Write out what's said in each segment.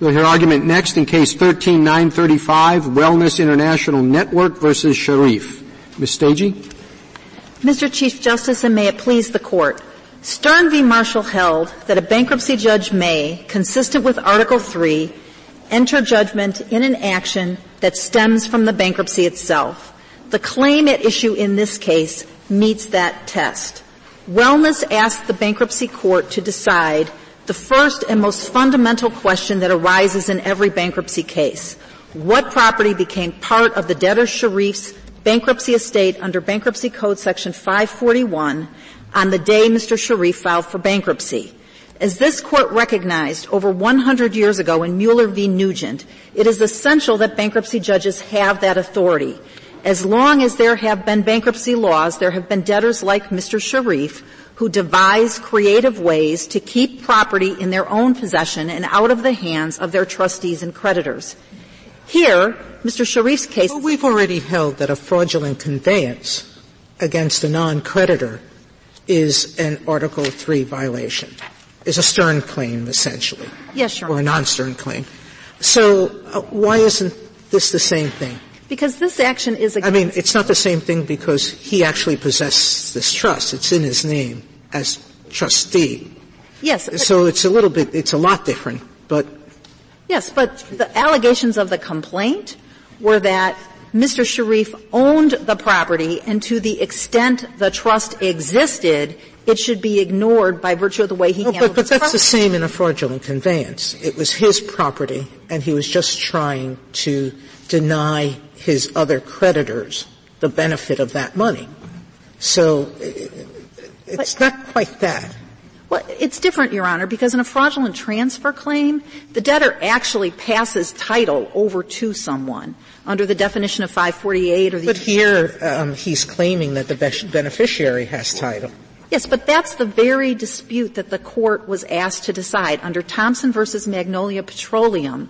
We'll hear argument next in case 13935, Wellness International Network versus Sharif. Ms. Steege? Mr. Chief Justice, and may it please the Court. Stern v. Marshall held that a bankruptcy judge may, consistent with Article 3, enter judgment in an action that stems from the bankruptcy itself. The claim at issue in this case meets that test. Wellness asked the bankruptcy court to decide the first and most fundamental question that arises in every bankruptcy case. What property became part of the debtor Sharif's bankruptcy estate under Bankruptcy Code Section 541 on the day Mr. Sharif filed for bankruptcy? As this court recognized over 100 years ago in Mueller v. Nugent, it is essential that bankruptcy judges have that authority. As long as there have been bankruptcy laws, there have been debtors like Mr. Sharif who devise creative ways to keep property in their own possession and out of the hands of their trustees and creditors. Here, Mr. Sharif's case. Well, we've already held that a fraudulent conveyance against a non-creditor is an Article 3 violation, is a Stern claim essentially. Yes, Your Or a non-Stern claim. So uh, why isn't this the same thing? Because this action is I mean, it's not the same thing because he actually possesses this trust. It's in his name as trustee. Yes. So it's a little bit, it's a lot different, but. Yes, but the allegations of the complaint were that Mr. Sharif owned the property and to the extent the trust existed, it should be ignored by virtue of the way he no, handled but, but that's property. the same in a fraudulent conveyance. It was his property and he was just trying to deny his other creditors the benefit of that money. So it's but, not quite that. Well, it's different, Your Honor, because in a fraudulent transfer claim, the debtor actually passes title over to someone under the definition of 548 or the. But here, um, he's claiming that the beneficiary has title. Yes, but that's the very dispute that the court was asked to decide under Thompson versus Magnolia Petroleum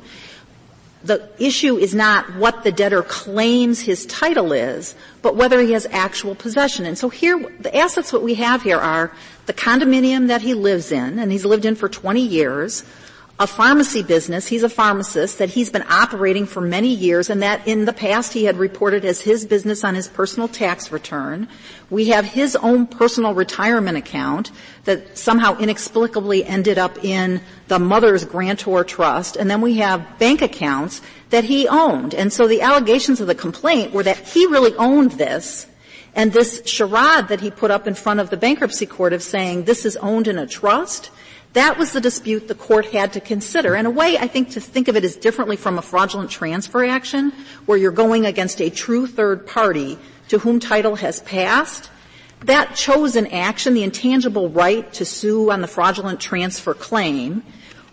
the issue is not what the debtor claims his title is, but whether he has actual possession. And so here, the assets what we have here are the condominium that he lives in, and he's lived in for 20 years, a pharmacy business, he's a pharmacist that he's been operating for many years and that in the past he had reported as his business on his personal tax return. We have his own personal retirement account that somehow inexplicably ended up in the mother's grantor trust, and then we have bank accounts that he owned. And so the allegations of the complaint were that he really owned this, and this charade that he put up in front of the bankruptcy court of saying this is owned in a trust, that was the dispute the court had to consider. In a way, I think to think of it as differently from a fraudulent transfer action, where you're going against a true third party to whom title has passed, that chose in action, the intangible right to sue on the fraudulent transfer claim,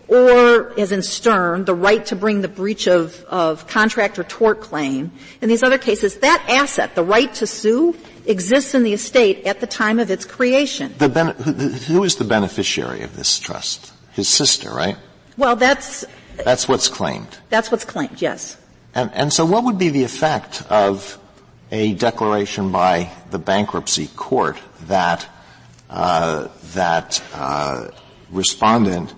or, as in Stern, the right to bring the breach of, of contract or tort claim. In these other cases, that asset, the right to sue, exists in the estate at the time of its creation. Ben- who, who is the beneficiary of this trust? His sister, right? Well, that's that's what's claimed. That's what's claimed. Yes. And, and so, what would be the effect of a declaration by the bankruptcy court that uh, that uh, respondent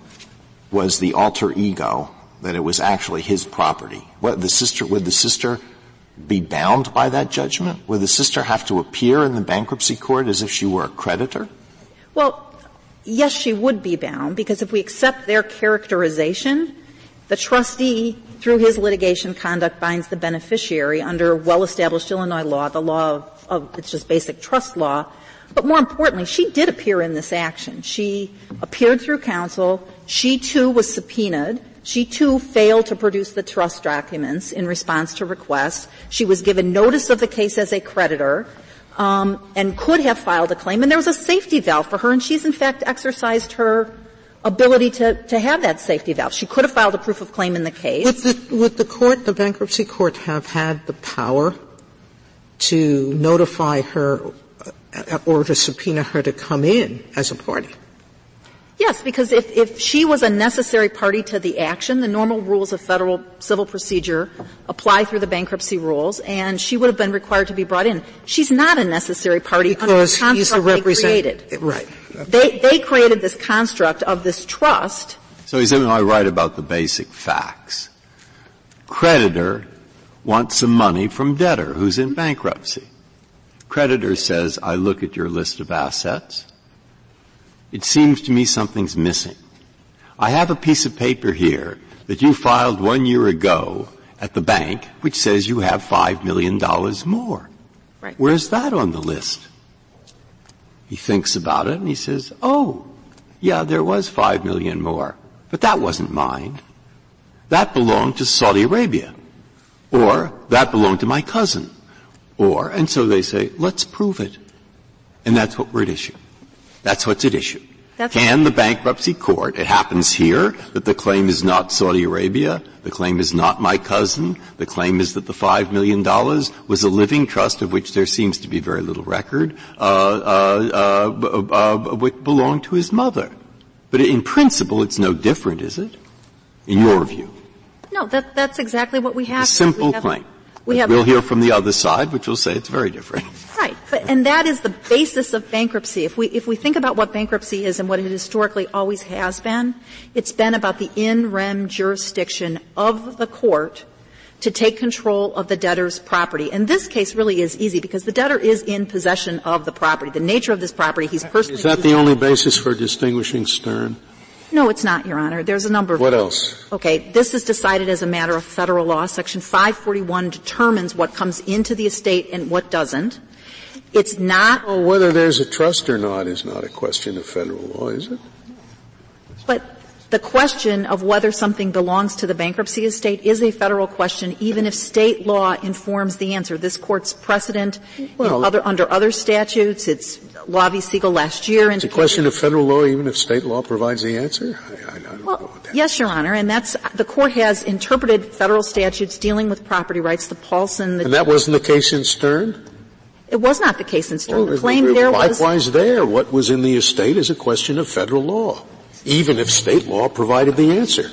was the alter ego, that it was actually his property? What the sister would the sister be bound by that judgment? Would the sister have to appear in the bankruptcy court as if she were a creditor? Well, yes, she would be bound because if we accept their characterization, the trustee, through his litigation conduct, binds the beneficiary under well-established Illinois law, the law of, of it's just basic trust law. But more importantly, she did appear in this action. She appeared through counsel. She too was subpoenaed. She too failed to produce the trust documents in response to requests. She was given notice of the case as a creditor. Um, and could have filed a claim, and there was a safety valve for her, and she's in fact exercised her ability to, to have that safety valve. She could have filed a proof of claim in the case. Would the, would the court, the bankruptcy court, have had the power to notify her or to subpoena her to come in as a party? Yes, because if, if she was a necessary party to the action, the normal rules of federal civil procedure apply through the bankruptcy rules, and she would have been required to be brought in. She's not a necessary party because under the construct they created. Right. They, they created this construct of this trust So he said, am I right about the basic facts? Creditor wants some money from debtor who's in bankruptcy. Creditor says, I look at your list of assets. It seems to me something's missing. I have a piece of paper here that you filed one year ago at the bank which says you have five million dollars more. Right. Where's that on the list? He thinks about it and he says, oh, yeah, there was five million more. But that wasn't mine. That belonged to Saudi Arabia. Or that belonged to my cousin. Or, and so they say, let's prove it. And that's what we're at issue. That's what's at issue. That's Can the bankruptcy court, it happens here that the claim is not Saudi Arabia, the claim is not my cousin, the claim is that the five million dollars was a living trust of which there seems to be very little record, uh, uh, uh, uh, which belonged to his mother. But in principle, it's no different, is it? In your view? No, that, that's exactly what we have. A simple We have- claim. We have We'll hear from the other side, which will say it's very different. But, and that is the basis of bankruptcy. If we, if we think about what bankruptcy is and what it historically always has been, it's been about the in rem jurisdiction of the court to take control of the debtor's property. And this case really is easy because the debtor is in possession of the property. The nature of this property, he's personally. Is that the only basis for distinguishing Stern? No, it's not, Your Honor. There's a number of. What else? Okay, this is decided as a matter of federal law. Section 541 determines what comes into the estate and what doesn't. It's not, Well, whether there's a trust or not is not a question of federal law, is it? but the question of whether something belongs to the bankruptcy estate is a federal question, even if state law informs the answer. This court's precedent Well- other, under other statutes, it's Law v. Siegel last year. It's a question of federal law even if state law provides the answer? I, I, don't Well, know what that yes, Your Honor, and that's, the court has interpreted federal statutes dealing with property rights, the Paulson, the And that wasn't the case in Stern? It was not the case in Stern. Well, The claim there was, Likewise there, what was in the estate is a question of federal law, even if state law provided the answer.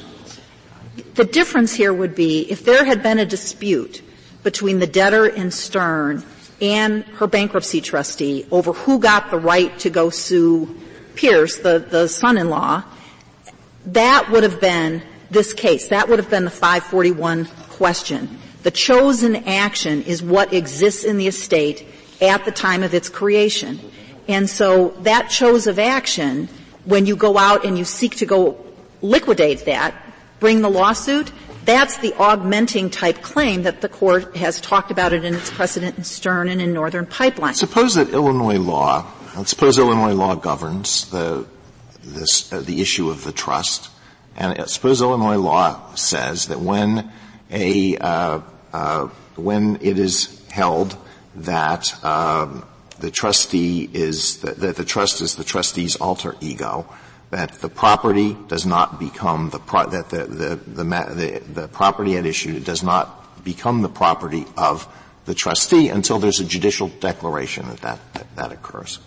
the difference here would be if there had been a dispute between the debtor and Stern and her bankruptcy trustee over who got the right to go sue Pierce, the, the son-in-law, that would have been this case. That would have been the 541 question. The chose in action is what exists in the estate at the time of its creation. And so that chose of action, when you go out and you seek to go liquidate that, bring the lawsuit, that's the augmenting type claim that the court has talked about it in its precedent in Stern and in Northern Pipeline. Suppose that Illinois law, suppose Illinois law governs the, this, uh, the issue of the trust, and suppose Illinois law says that when a, uh, uh, when it is held that um, the trustee is that, that the trust is the trustee's alter ego, that the property does not become the pro- that the the the, the the property at issue does not become the property of the trustee until there's a judicial declaration that that, that, that occurs.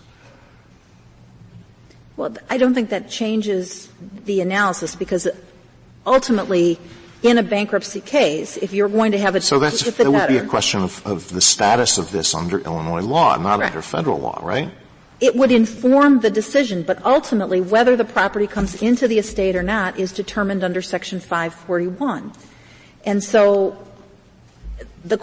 Well, I don't think that changes the analysis because ultimately, in a bankruptcy case, if you're going to have a So that's that would be a question of, of the status of this under Illinois law, not Correct. under federal law, right? it would inform the decision, but ultimately whether the property comes into the estate or not is determined under Section 541. And so the,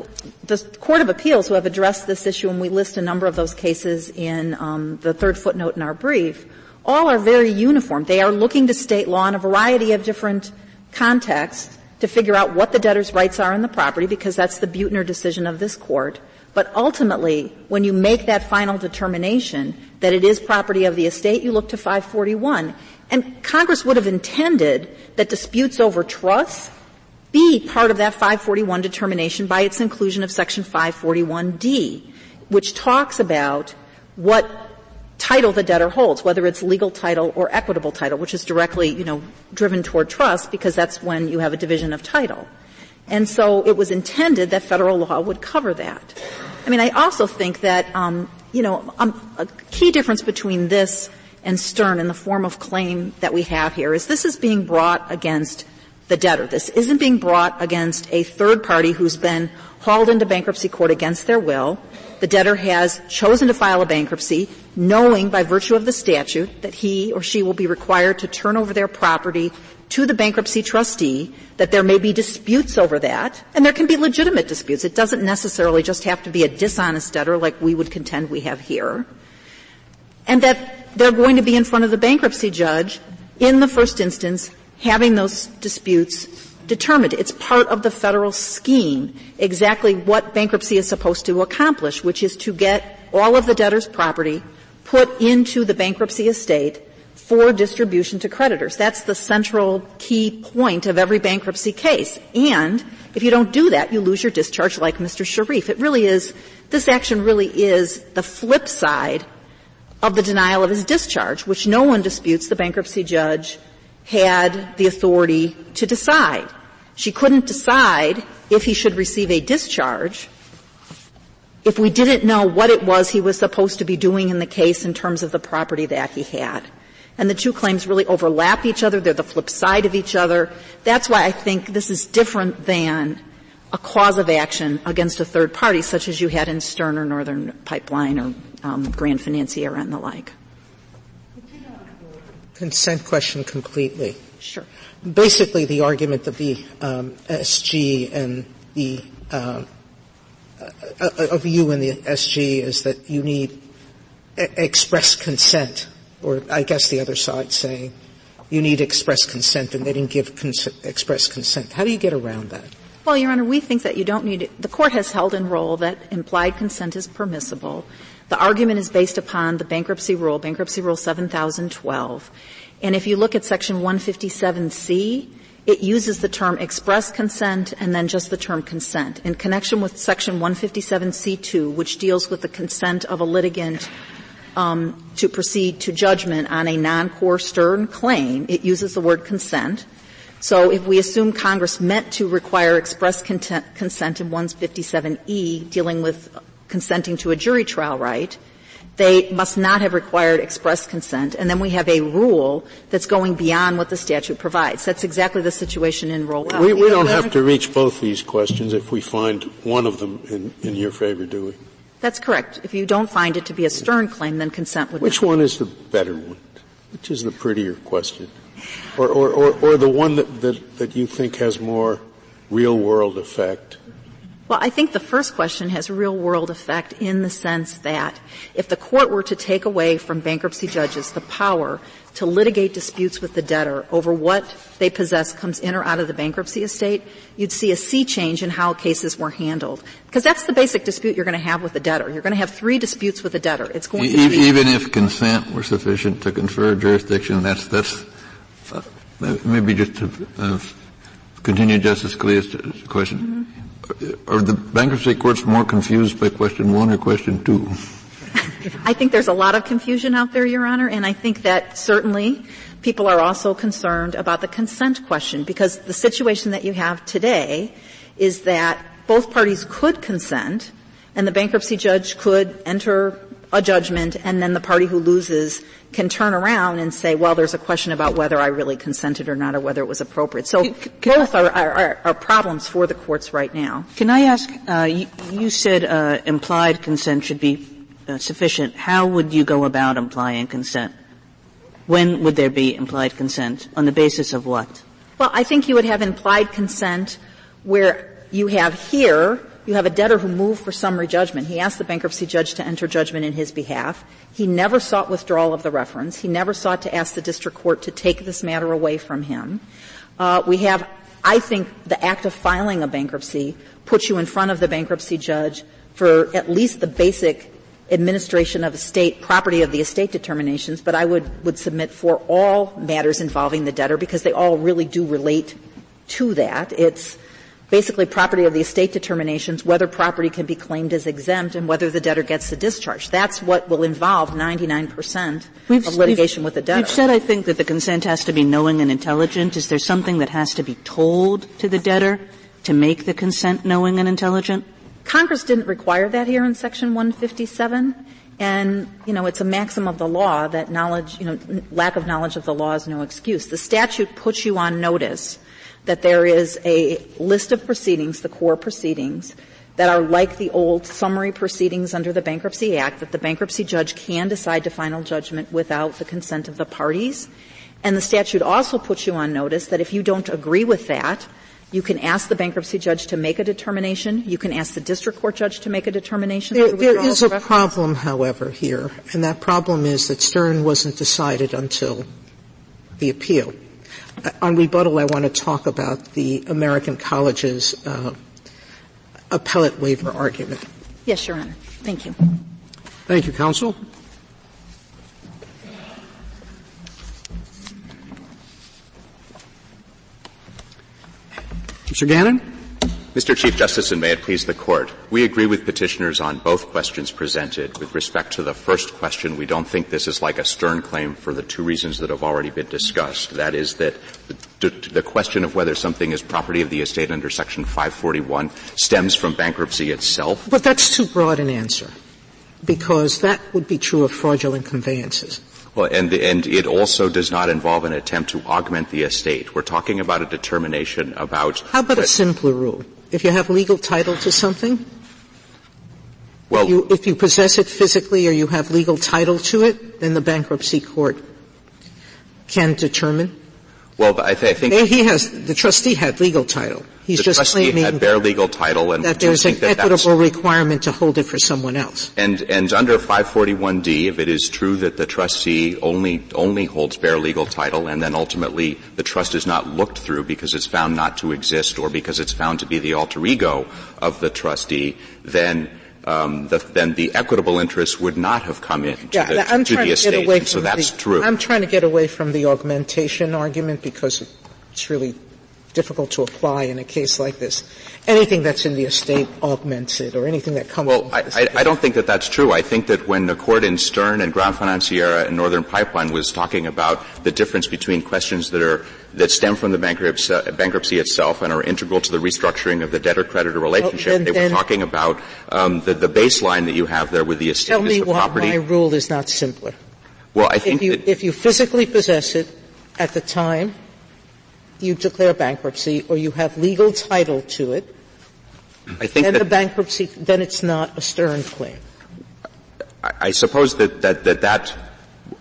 the Court of Appeals who have addressed this issue, and we list a number of those cases in um, the third footnote in our brief, all are very uniform. They are looking to state law in a variety of different contexts to figure out what the debtor's rights are in the property, because that's the Butner decision of this court. But ultimately, when you make that final determination that it is property of the estate, you look to 541. And Congress would have intended that disputes over trusts be part of that 541 determination by its inclusion of section 541D, which talks about what title the debtor holds, whether it's legal title or equitable title, which is directly, you know, driven toward trust because that's when you have a division of title. And so it was intended that federal law would cover that. I mean, I also think that, um, you know, um, a key difference between this and Stern in the form of claim that we have here is this is being brought against the debtor. This isn't being brought against a third party who's been hauled into bankruptcy court against their will. The debtor has chosen to file a bankruptcy, knowing by virtue of the statute that he or she will be required to turn over their property to the bankruptcy trustee, that there may be disputes over that, and there can be legitimate disputes. It doesn't necessarily just have to be a dishonest debtor like we would contend we have here. And that they're going to be in front of the bankruptcy judge in the first instance having those disputes determined. It's part of the federal scheme, exactly what bankruptcy is supposed to accomplish, which is to get all of the debtor's property put into the bankruptcy estate for distribution to creditors. That's the central key point of every bankruptcy case. And if you don't do that, you lose your discharge like Mr. Sharif. It really is, this action really is the flip side of the denial of his discharge, which no one disputes the bankruptcy judge had the authority to decide. She couldn't decide if he should receive a discharge if we didn't know what it was he was supposed to be doing in the case in terms of the property that he had. And the two claims really overlap each other. They're the flip side of each other. That's why I think this is different than a cause of action against a third party, such as you had in Stern or Northern Pipeline or um, Granfinanciera and the like. Consent question completely. Sure. Basically, the argument of the um, SG and the uh, of you and the SG is that you need express consent, or I guess the other side saying you need express consent, and they didn't give cons- express consent. How do you get around that? Well, Your Honor, we think that you don't need it. The court has held in Roell that implied consent is permissible. The argument is based upon the bankruptcy rule, bankruptcy rule 7012. And if you look at section 157C, it uses the term express consent and then just the term consent. In connection with section 157C2, which deals with the consent of a litigant um, to proceed to judgment on a non-core Stern claim, it uses the word consent. So if we assume Congress meant to require express consent, consent in 157E dealing with consenting to a jury trial right, they must not have required express consent, and then we have a rule that's going beyond what the statute provides. That's exactly the situation in Roell. We, we don't have to reach both these questions if we find one of them in, in your favor, do we? That's correct. If you don't find it to be a Stern claim, then consent would. Which one is the better one? Which is the prettier question? Or, or, or, or the one that, that, that you think has more real world effect? Well, I think the first question has real world effect in the sense that if the court were to take away from bankruptcy judges the power to litigate disputes with the debtor over what they possess comes in or out of the bankruptcy estate, you'd see a sea change in how cases were handled. Because that's the basic dispute you're going to have with the debtor. You're going to have three disputes with the debtor. It's going to be even if consent were sufficient to confer jurisdiction, that's that's uh, maybe just to uh, continue Justice Scalia's question. Mm-hmm are the bankruptcy courts more confused by question one or question two? I think there's a lot of confusion out there, Your Honor, and I think that certainly people are also concerned about the consent question because the situation that you have today is that both parties could consent and the bankruptcy judge could enter a judgment and then the party who loses can turn around and say, well, there's a question about whether I really consented or not or whether it was appropriate. So can, can both are, are, are, problems for the courts right now. Can I ask, uh, you, you, said uh, implied consent should be uh, sufficient. How would you go about implying consent? When would there be implied consent? On the basis of what? Well, I think you would have implied consent where you have here you have a debtor who moved for summary judgment. He asked the bankruptcy judge to enter judgment in his behalf. He never sought withdrawal of the reference. He never sought to ask the district court to take this matter away from him. Uh, we have, I think, the act of filing a bankruptcy puts you in front of the bankruptcy judge for at least the basic administration of estate, property of the estate determinations, but I would, would submit for all matters involving the debtor because they all really do relate to that. It's basically property of the estate determinations, whether property can be claimed as exempt and whether the debtor gets the discharge. That's what will involve 99% we've, of litigation with the debtor. You've said, I think, that the consent has to be knowing and intelligent. Is there something that has to be told to the debtor to make the consent knowing and intelligent? Congress didn't require that here in Section 157. And, you know, it's a maxim of the law that knowledge, you know, lack of knowledge of the law is no excuse. The statute puts you on notice that there is a list of proceedings, the core proceedings, that are like the old summary proceedings under the Bankruptcy Act, that the bankruptcy judge can decide to final judgment without the consent of the parties. And the statute also puts you on notice that if you don't agree with that, you can ask the bankruptcy judge to make a determination. You can ask the district court judge to make a determination. There, there is a problem, however, here, and that problem is that Stern wasn't decided until the appeal. On rebuttal, I want to talk about the American colleges uh, appellate waiver argument. Yes, Your Honor. Thank you. Thank you, counsel. Mr. Gannon? Mr. Chief Justice, and may it please the Court, we agree with petitioners on both questions presented. With respect to the first question, we don't think this is like a Stern claim for the two reasons that have already been discussed. That is that the, the question of whether something is property of the estate under Section 541 stems from bankruptcy itself. But that's too broad an answer, because that would be true of fraudulent conveyances. Well, and, and it also does not involve an attempt to augment the estate. We're talking about a determination about. How about a simpler rule? If you have legal title to something, well, if you, if you possess it physically or you have legal title to it, then the bankruptcy court can determine well, I, th- I, think he has the trustee had legal title. He's the just trustee claiming had bare legal title, and that there's an that equitable requirement to hold it for someone else. And and under 541d, if it is true that the trustee only only holds bare legal title, and then ultimately the trust is not looked through because it's found not to exist or because it's found to be the alter ego of the trustee, then um, the, then the equitable interest would not have come in to yeah, the, I'm to trying the to get away from so that's the, true. I'm trying to get away from the augmentation argument because it's really difficult to apply in a case like this. Anything that's in the estate augments it, or anything that comes. Well, I, I, I, don't think that that's true. I think that when the court in Stern and Granfinanciera and Northern Pipeline was talking about the difference between questions that are that stem from the bankruptcy, bankruptcy itself and are integral to the restructuring of the debtor-creditor relationship, well, then, they were talking about um, the, the, baseline that you have there with the estate. Tell me why my rule is not simpler. Well, I think if you, if you physically possess it at the time you declare bankruptcy or you have legal title to it, I think then the bankruptcy, then it's not a Stern claim. I, I suppose that, that, that, that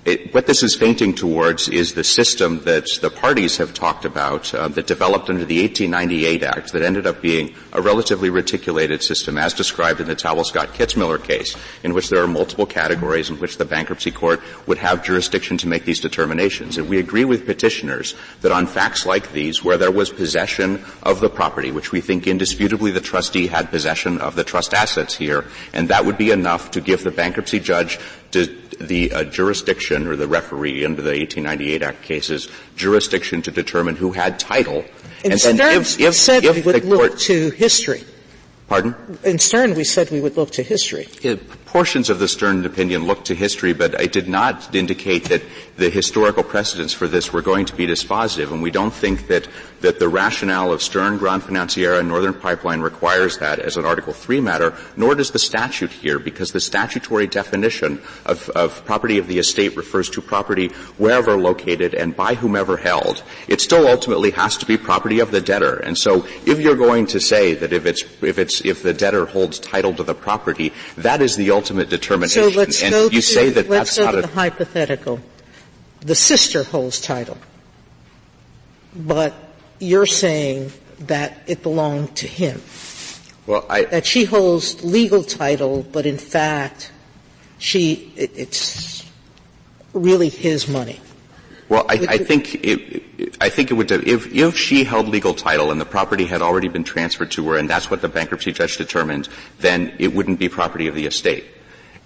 it, what this is fainting towards is the system that the parties have talked about uh, that developed under the 1898 Act that ended up being a relatively reticulated system as described in the Taubel-Scott-Kitzmiller case in which there are multiple categories in which the bankruptcy court would have jurisdiction to make these determinations. And we agree with petitioners that on facts like these where there was possession of the property, which we think indisputably the trustee had possession of the trust assets here, and that would be enough to give the bankruptcy judge to the uh, jurisdiction or the referee under the 1898 Act cases jurisdiction to determine who had title. In and Stern, then if, if, said if we would look court, to history. Pardon? In Stern, we said we would look to history. Portions of the Stern opinion look to history, but it did not indicate that the historical precedents for this were going to be dispositive, and we don't think that, that the rationale of Stern, Granfinanciera, and Northern Pipeline requires that as an Article 3 matter, nor does the statute here, because the statutory definition of, of property of the estate refers to property wherever located and by whomever held. It still ultimately has to be property of the debtor, and so if you're going to say that if it's, if it's, if the debtor holds title to the property, that is the ultimate determination. So let's and go you to, say that let's that's go not to a the hypothetical. The sister holds title, but you're saying that it belonged to him. Well, I, that she holds legal title, but in fact, she it, it's really his money. Well, I, I think it, I think it would if if she held legal title and the property had already been transferred to her, and that's what the bankruptcy judge determined, then it wouldn't be property of the estate.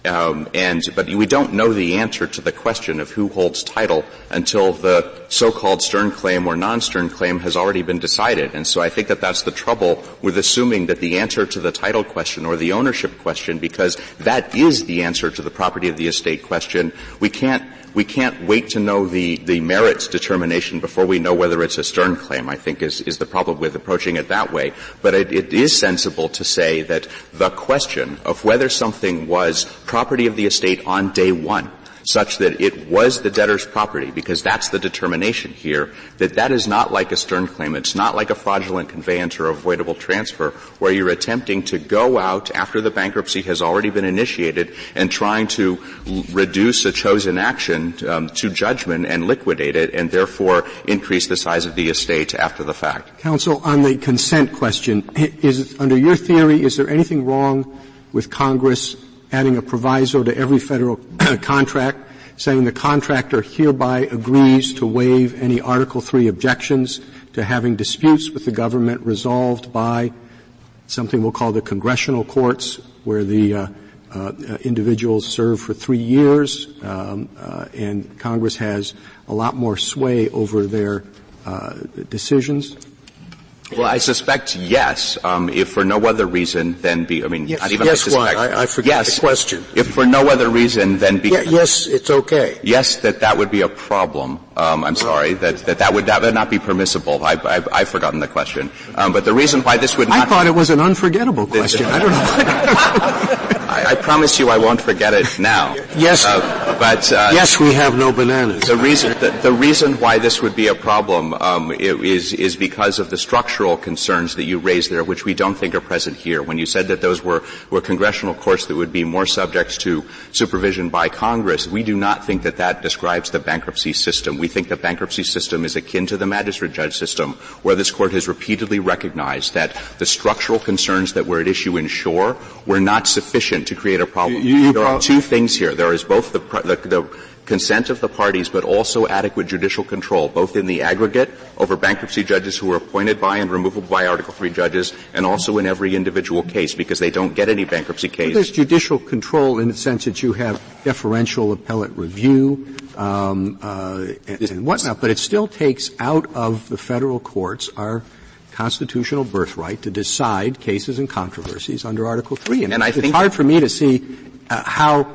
Um, and but we don't know the answer to the question of who holds title until the so-called Stern claim or non-Stern claim has already been decided. And so I think that that's the trouble with assuming that the answer to the title question or the ownership question, because that is the answer to the property of the estate question, we can't we can't wait to know the, the merits determination before we know whether it's a Stern claim, I think is, is the problem with approaching it that way. But it, it is sensible to say that the question of whether something was property of the estate on day one such that it was the debtor's property, because that's the determination here, that that is not like a Stern claim. It's not like a fraudulent conveyance or avoidable transfer where you're attempting to go out after the bankruptcy has already been initiated and trying to reduce a chose in action um, to judgment and liquidate it and therefore increase the size of the estate after the fact. Counsel, on the consent question, is, under your theory, is there anything wrong with Congress adding a proviso to every federal contract saying the contractor hereby agrees to waive any Article 3 objections to having disputes with the government resolved by something we'll call the congressional courts, where the uh, uh, individuals serve for three years, um, uh, and Congress has a lot more sway over their uh, decisions. Well, I suspect yes. Um, if for no other reason than be, I mean, yes, not even yes, I why? I, I forget yes, the question. If for no other reason than because yeah, yes, it's okay. Yes, that that would be a problem. Um, I'm sorry that, that that would that would not be permissible. I, I, I've forgotten the question. Um, but the reason why this would not I thought it was an unforgettable question. I don't know. I, I, promise you I won't forget it now. Yes, uh, but uh, yes, we have no bananas. The reason the, the reason why this would be a problem um, is is because of the structural concerns that you raised there, which we don't think are present here. When you said that those were were congressional courts that would be more subject to supervision by Congress, we do not think that that describes the bankruptcy system. We think the bankruptcy system is akin to the magistrate judge system, where this court has repeatedly recognized that the structural concerns that were at issue in Schor were not sufficient sufficient to create a problem. You, you there are two things here. There is both the, the, the consent of the parties, but also adequate judicial control, both in the aggregate over bankruptcy judges who are appointed by and removable by Article 3 judges, and also in every individual case, because they don't get any bankruptcy case. Well, there's judicial control in the sense that you have deferential appellate review um, uh, and, and whatnot, but it still takes out of the federal courts our constitutional birthright to decide cases and controversies under Article 3. And, and I it's hard for me to see uh, how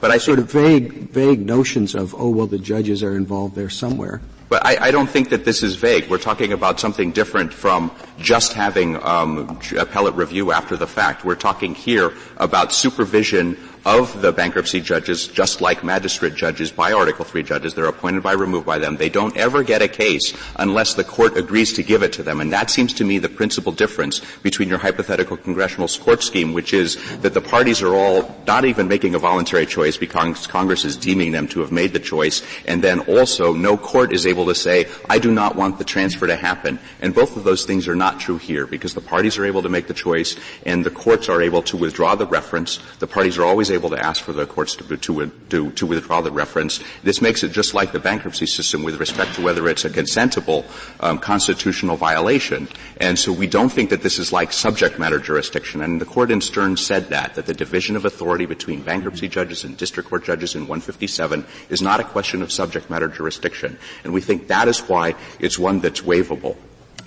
but I sort of vague, vague notions of, oh, well, the judges are involved there somewhere. But I, I, don't think that this is vague. We're talking about something different from just having um, appellate review after the fact. We're talking here about supervision of the bankruptcy judges, just like magistrate judges by Article 3 judges. They're appointed by, removed by them. They don't ever get a case unless the court agrees to give it to them. And that seems to me the principal difference between your hypothetical congressional court scheme, which is that the parties are all not even making a voluntary choice because Congress is deeming them to have made the choice, and then also no court is able to say, I do not want the transfer to happen. And both of those things are not true here because the parties are able to make the choice and the courts are able to withdraw the reference. The parties are always able to ask for the courts to, to, to, to withdraw the reference. This makes it just like the bankruptcy system with respect to whether it's a consentable um, constitutional violation. And so we don't think that this is like subject matter jurisdiction. And the court in Stern said that, that the division of authority between bankruptcy judges and district court judges in 157 is not a question of subject matter jurisdiction. And we think that is why it's one that's waivable.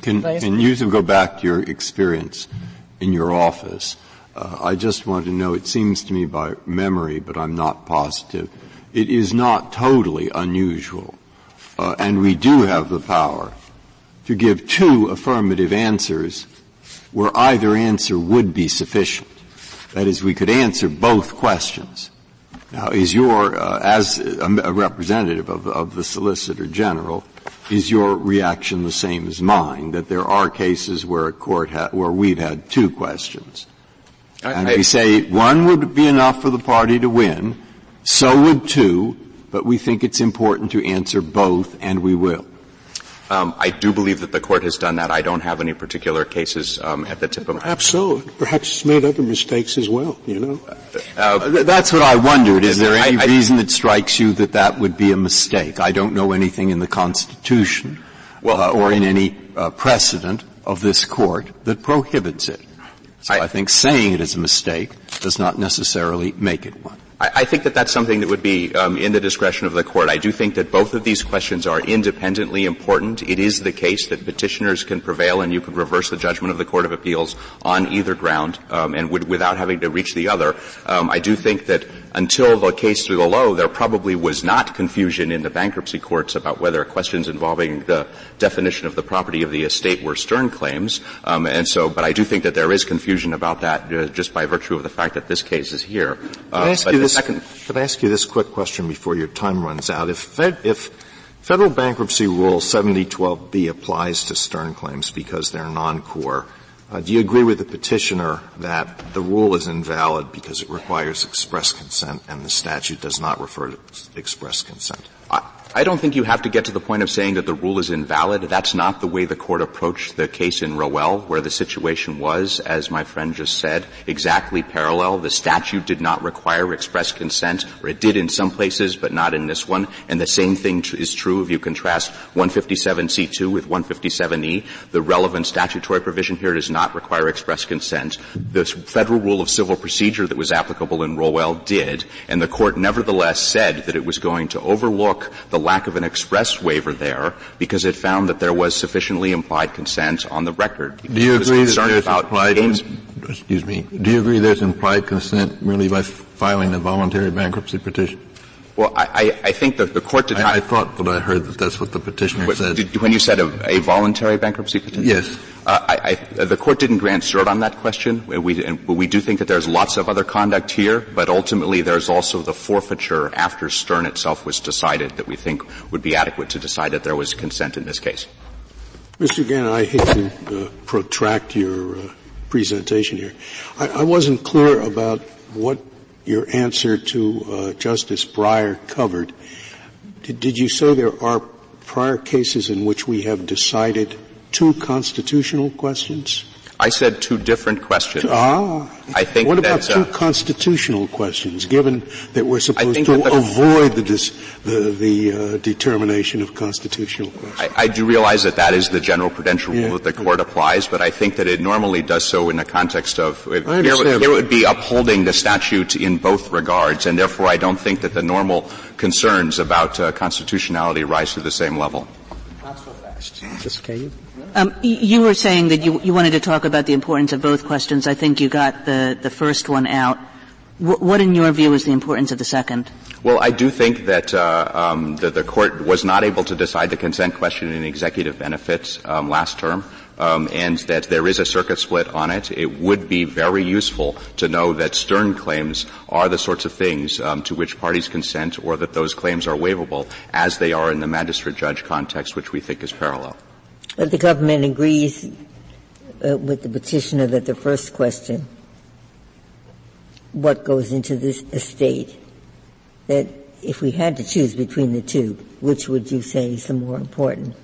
Can, can you go back to your experience in your office? Uh, I just want to know, it seems to me by memory, but I'm not positive, it is not totally unusual, uh, and we do have the power to give two affirmative answers where either answer would be sufficient. That is, we could answer both questions. Now, is your, uh, as a representative of, of the Solicitor General, is your reaction the same as mine, that there are cases where a court ha- where we've had two questions? And I, we say one would be enough for the party to win, so would two, but we think it's important to answer both, and we will. Um, I do believe that the court has done that. I don't have any particular cases um, at the tip of my. Perhaps so. Perhaps it's made other mistakes as well. You know. Uh, that's what I wondered. Is there any I, I, reason that strikes you that that would be a mistake? I don't know anything in the Constitution well, uh, or in any uh, precedent of this court that prohibits it. So I, I think saying it is a mistake does not necessarily make it one. I, think that that's something that would be um, in the discretion of the court. I do think that both of these questions are independently important. It is the case that petitioners can prevail and you could reverse the judgment of the Court of Appeals on either ground um, and would, without having to reach the other. Um, I do think that until the case below, there probably was not confusion in the bankruptcy courts about whether questions involving the definition of the property of the estate were Stern claims. Um, and so, but I do think that there is confusion about that uh, just by virtue of the fact that this case is here. Uh, I ask you this, second, could I ask you this quick question before your time runs out? If, Fed, if Federal Bankruptcy Rule 7012B applies to Stern claims because they're non-core, uh, do you agree with the petitioner that the rule is invalid because it requires express consent and the statute does not refer to express consent? I, I don't think you have to get to the point of saying that the rule is invalid. That's not the way the court approached the case in Roell, where the situation was, as my friend just said, exactly parallel. The statute did not require express consent, or it did in some places, but not in this one. And the same thing is true if you contrast 157C2 with 157E. The relevant statutory provision here does not require express consent. The federal rule of civil procedure that was applicable in Roell did, and the court nevertheless said that it was going to overlook the the lack of an express waiver there because it found that there was sufficiently implied consent on the record. Do you agree that there's implied, games. excuse me, do you agree there's implied consent merely by filing a voluntary bankruptcy petition? Well, I, I think that the court did I, not. I thought that I heard that that's what the petitioner what, said. Did, when you said a, a, voluntary bankruptcy petition? Yes. Uh, I, I, the court didn't grant cert on that question. We, and we do think that there's lots of other conduct here, but ultimately there's also the forfeiture after Stern itself was decided that we think would be adequate to decide that there was consent in this case. Mr. Gannon, I hate to uh, protract your uh, presentation here. I, I wasn't clear about what your answer to uh, Justice Breyer covered. Did, did you say there are prior cases in which we have decided two constitutional questions? I said two different questions. Ah. I think What about that, two uh, constitutional questions, given that we're supposed to the, avoid the, dis, the, the uh, determination of constitutional questions? I, I, do realize that that is the general prudential rule yeah. that the court applies, but I think that it normally does so in the context of, here, here would be upholding the statute in both regards, and therefore I don't think that the normal concerns about uh, constitutionality rise to the same level. Not so fast. Just can um, you were saying that you, you wanted to talk about the importance of both questions. I think you got the, the first one out. What, in your view, is the importance of the second? Well, I do think that, uh, um, the, the, court was not able to decide the consent question in executive benefits um, last term. Um, and that there is a circuit split on it. It would be very useful to know that Stern claims are the sorts of things um, to which parties consent, or that those claims are waivable, as they are in the magistrate judge context, which we think is parallel. But the government agrees uh, with the petitioner that the first question, what goes into this estate, that if we had to choose between the two, which would you say is the more important?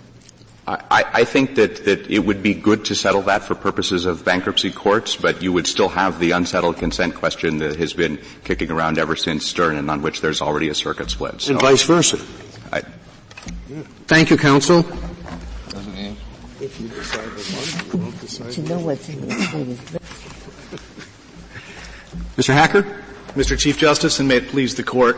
I, I, think that, that it would be good to settle that for purposes of bankruptcy courts, but you would still have the unsettled consent question that has been kicking around ever since Stern and on which there's already a circuit split. So and vice versa. I, Thank you, counsel if you decide one, you won't decide to know what's in the Mr. Hacker? Mr. Chief Justice, and may it please the Court,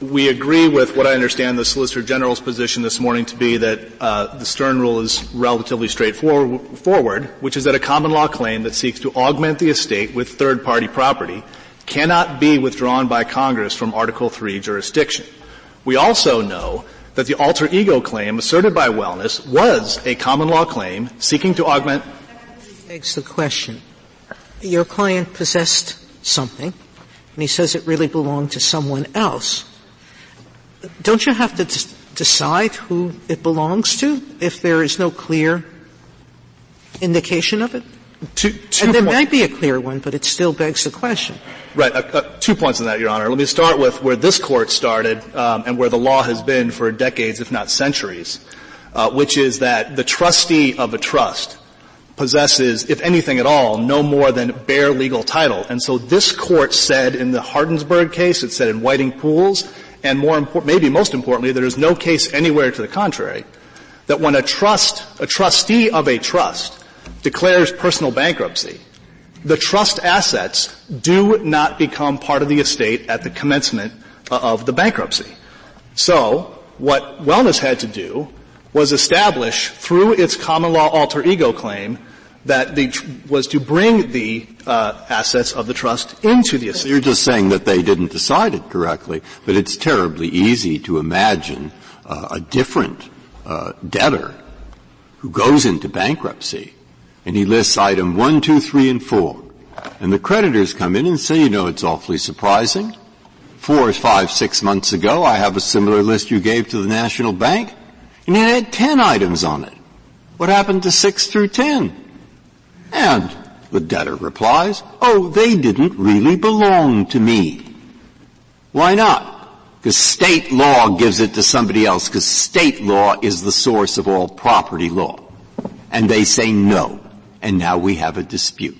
we agree with what I understand the Solicitor General's position this morning to be that uh, the Stern Rule is relatively straightforward, which is that a common law claim that seeks to augment the estate with third-party property cannot be withdrawn by Congress from Article III jurisdiction. We also know that the alter ego claim asserted by Wellness was a common law claim seeking to augment. Begs the question. Your client possessed something, and he says it really belonged to someone else. Don't you have to d- decide who it belongs to if there is no clear indication of it? Two, two and there might be a clear one, but it still begs the question. Right. Uh, uh, two points on that, Your Honor. Let me start with where this court started um, and where the law has been for decades, if not centuries, uh, which is that the trustee of a trust possesses, if anything at all, no more than bare legal title. And so this court said in the Hardinsburg case, it said in Whiting Pools, and more important, maybe most importantly, there is no case anywhere to the contrary, that when a trust, a trustee of a trust declares personal bankruptcy, the trust assets do not become part of the estate at the commencement of the bankruptcy. So, what Wellness had to do was establish through its common law alter ego claim that the, was to bring the uh, assets of the trust into the estate. You're just saying that they didn't decide it correctly, but it's terribly easy to imagine uh, a different uh, debtor who goes into bankruptcy and he lists item one, two, three, and four. And the creditors come in and say, you know, it's awfully surprising. Four, five, six months ago, I have a similar list you gave to the National Bank, and it had ten items on it. What happened to six through ten? And the debtor replies, oh, they didn't really belong to me. Why not? Because state law gives it to somebody else, because state law is the source of all property law. And they say no. And now we have a dispute.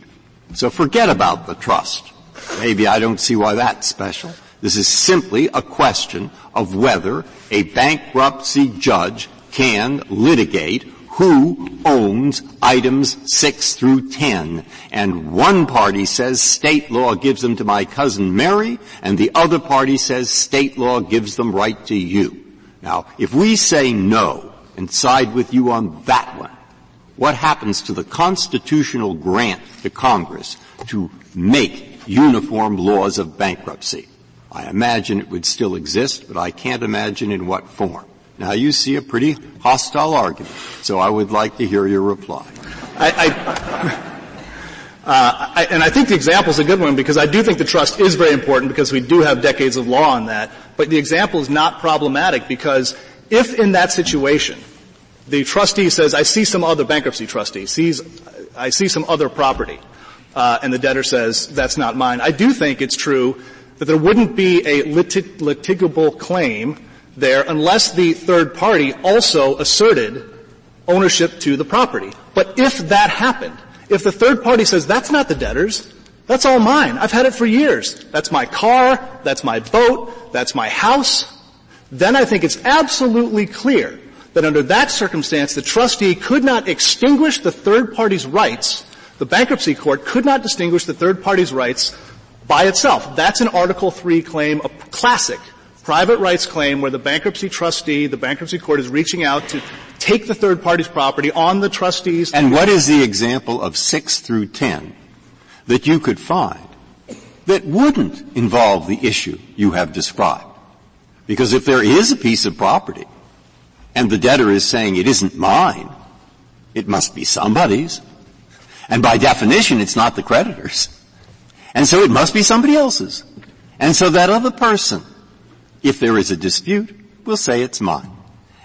So forget about the trust. Maybe I don't see why that's special. This is simply a question of whether a bankruptcy judge can litigate who owns items 6 through 10. And one party says state law gives them to my cousin Mary, and the other party says state law gives them right to you. Now, if we say no and side with you on that one, what happens to the constitutional grant to Congress to make uniform laws of bankruptcy? I imagine it would still exist, but I can't imagine in what form. Now you see a pretty hostile argument, so I would like to hear your reply. I, I, uh, I, and I think the example is a good one because I do think the trust is very important because we do have decades of law on that. But the example is not problematic because if in that situation the trustee says, "I see some other bankruptcy trustee sees, I see some other property," uh, and the debtor says, "That's not mine," I do think it's true that there wouldn't be a litig- litigable claim there unless the third party also asserted ownership to the property. But if that happened, if the third party says, that's not the debtor's, that's all mine. I've had it for years. That's my car, that's my boat, that's my house, then I think it's absolutely clear that under that circumstance the trustee could not extinguish the third party's rights, the bankruptcy court could not distinguish the third party's rights by itself. That's an Article 3 claim, a classic private rights claim where the bankruptcy trustee, the bankruptcy court is reaching out to take the third party's property on the trustees. And what is the example of 6 through 10 that you could find that wouldn't involve the issue you have described? Because if there is a piece of property and the debtor is saying it isn't mine, it must be somebody's. And by definition, it's not the creditor's. And so it must be somebody else's. And so that other person if there is a dispute, we'll say it's mine.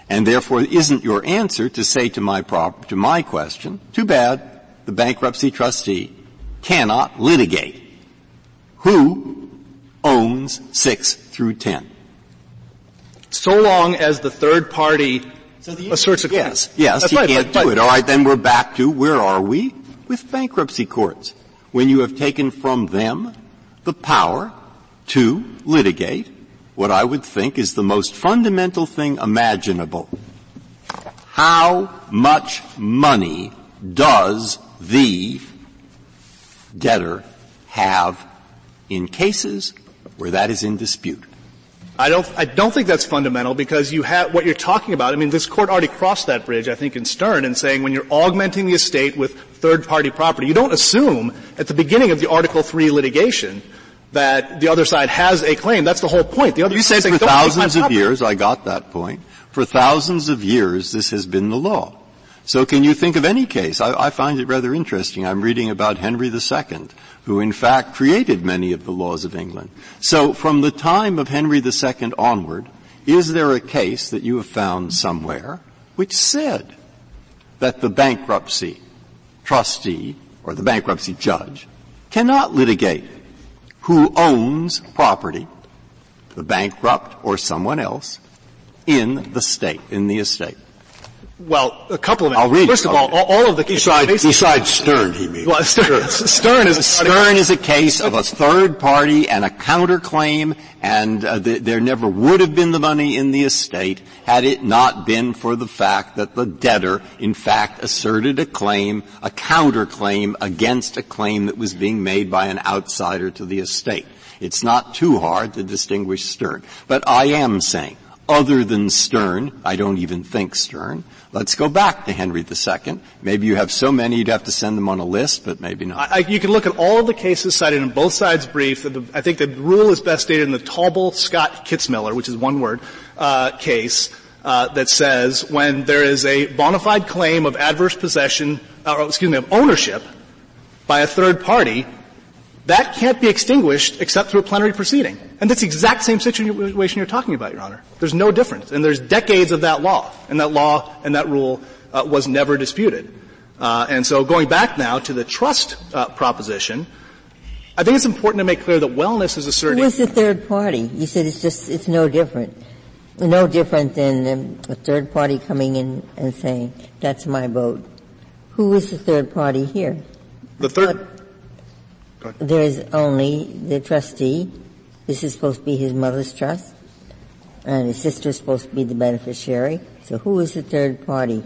And therefore isn't your answer to say to my prop, to my question, too bad, the bankruptcy trustee cannot litigate who owns 6 through 10. So long as the third party so the, asserts a claim. Yes, yes, That's he right, can't but, do it. All right, then we're back to where are we? With bankruptcy courts. When you have taken from them the power to litigate what I would think is the most fundamental thing imaginable. How much money does the debtor have in cases where that is in dispute? I don't, I don't think that's fundamental because you have, what you're talking about, I mean, this court already crossed that bridge, I think, in Stern in saying when you're augmenting the estate with third party property, you don't assume at the beginning of the Article 3 litigation that the other side has a claim. That's the whole point. The other you said for thousands of years, I got that point. For thousands of years, this has been the law. So can you think of any case? I, I find it rather interesting. I'm reading about Henry II, who in fact created many of the laws of England. So from the time of Henry II onward, is there a case that you have found somewhere which said that the bankruptcy trustee or the bankruptcy judge cannot litigate who owns property, the bankrupt or someone else, in the state, in the estate. Well, a couple of I'll read. First of all, all, all, of the besides, besides Stern, he means. Well, Stern, Stern is a Stern is a case of a third party and a counterclaim, and uh, th- there never would have been the money in the estate had it not been for the fact that the debtor, in fact, asserted a claim, a counterclaim against a claim that was being made by an outsider to the estate. It's not too hard to distinguish Stern, but I am saying other than Stern, I don't even think Stern, let's go back to Henry II. Maybe you have so many you'd have to send them on a list, but maybe not. I, you can look at all of the cases cited in both sides' brief. I think the rule is best stated in the Taubel Scott Kitzmiller, which is one word, uh, case uh, that says when there is a bona fide claim of adverse possession, or excuse me, of ownership by a third party, that can't be extinguished except through a plenary proceeding. And that's the exact same situation you're talking about, Your Honor. There's no difference. And there's decades of that law. And that law and that rule uh, was never disputed. Uh, and so going back now to the trust uh, proposition, I think it's important to make clear that wellness is asserting. Who is the third party? You said it's just, it's no different. No different than um, a third party coming in and saying, that's my vote. Who is the third party here? The third, there is only the trustee. This is supposed to be his mother's trust. And his sister is supposed to be the beneficiary. So who is the third party?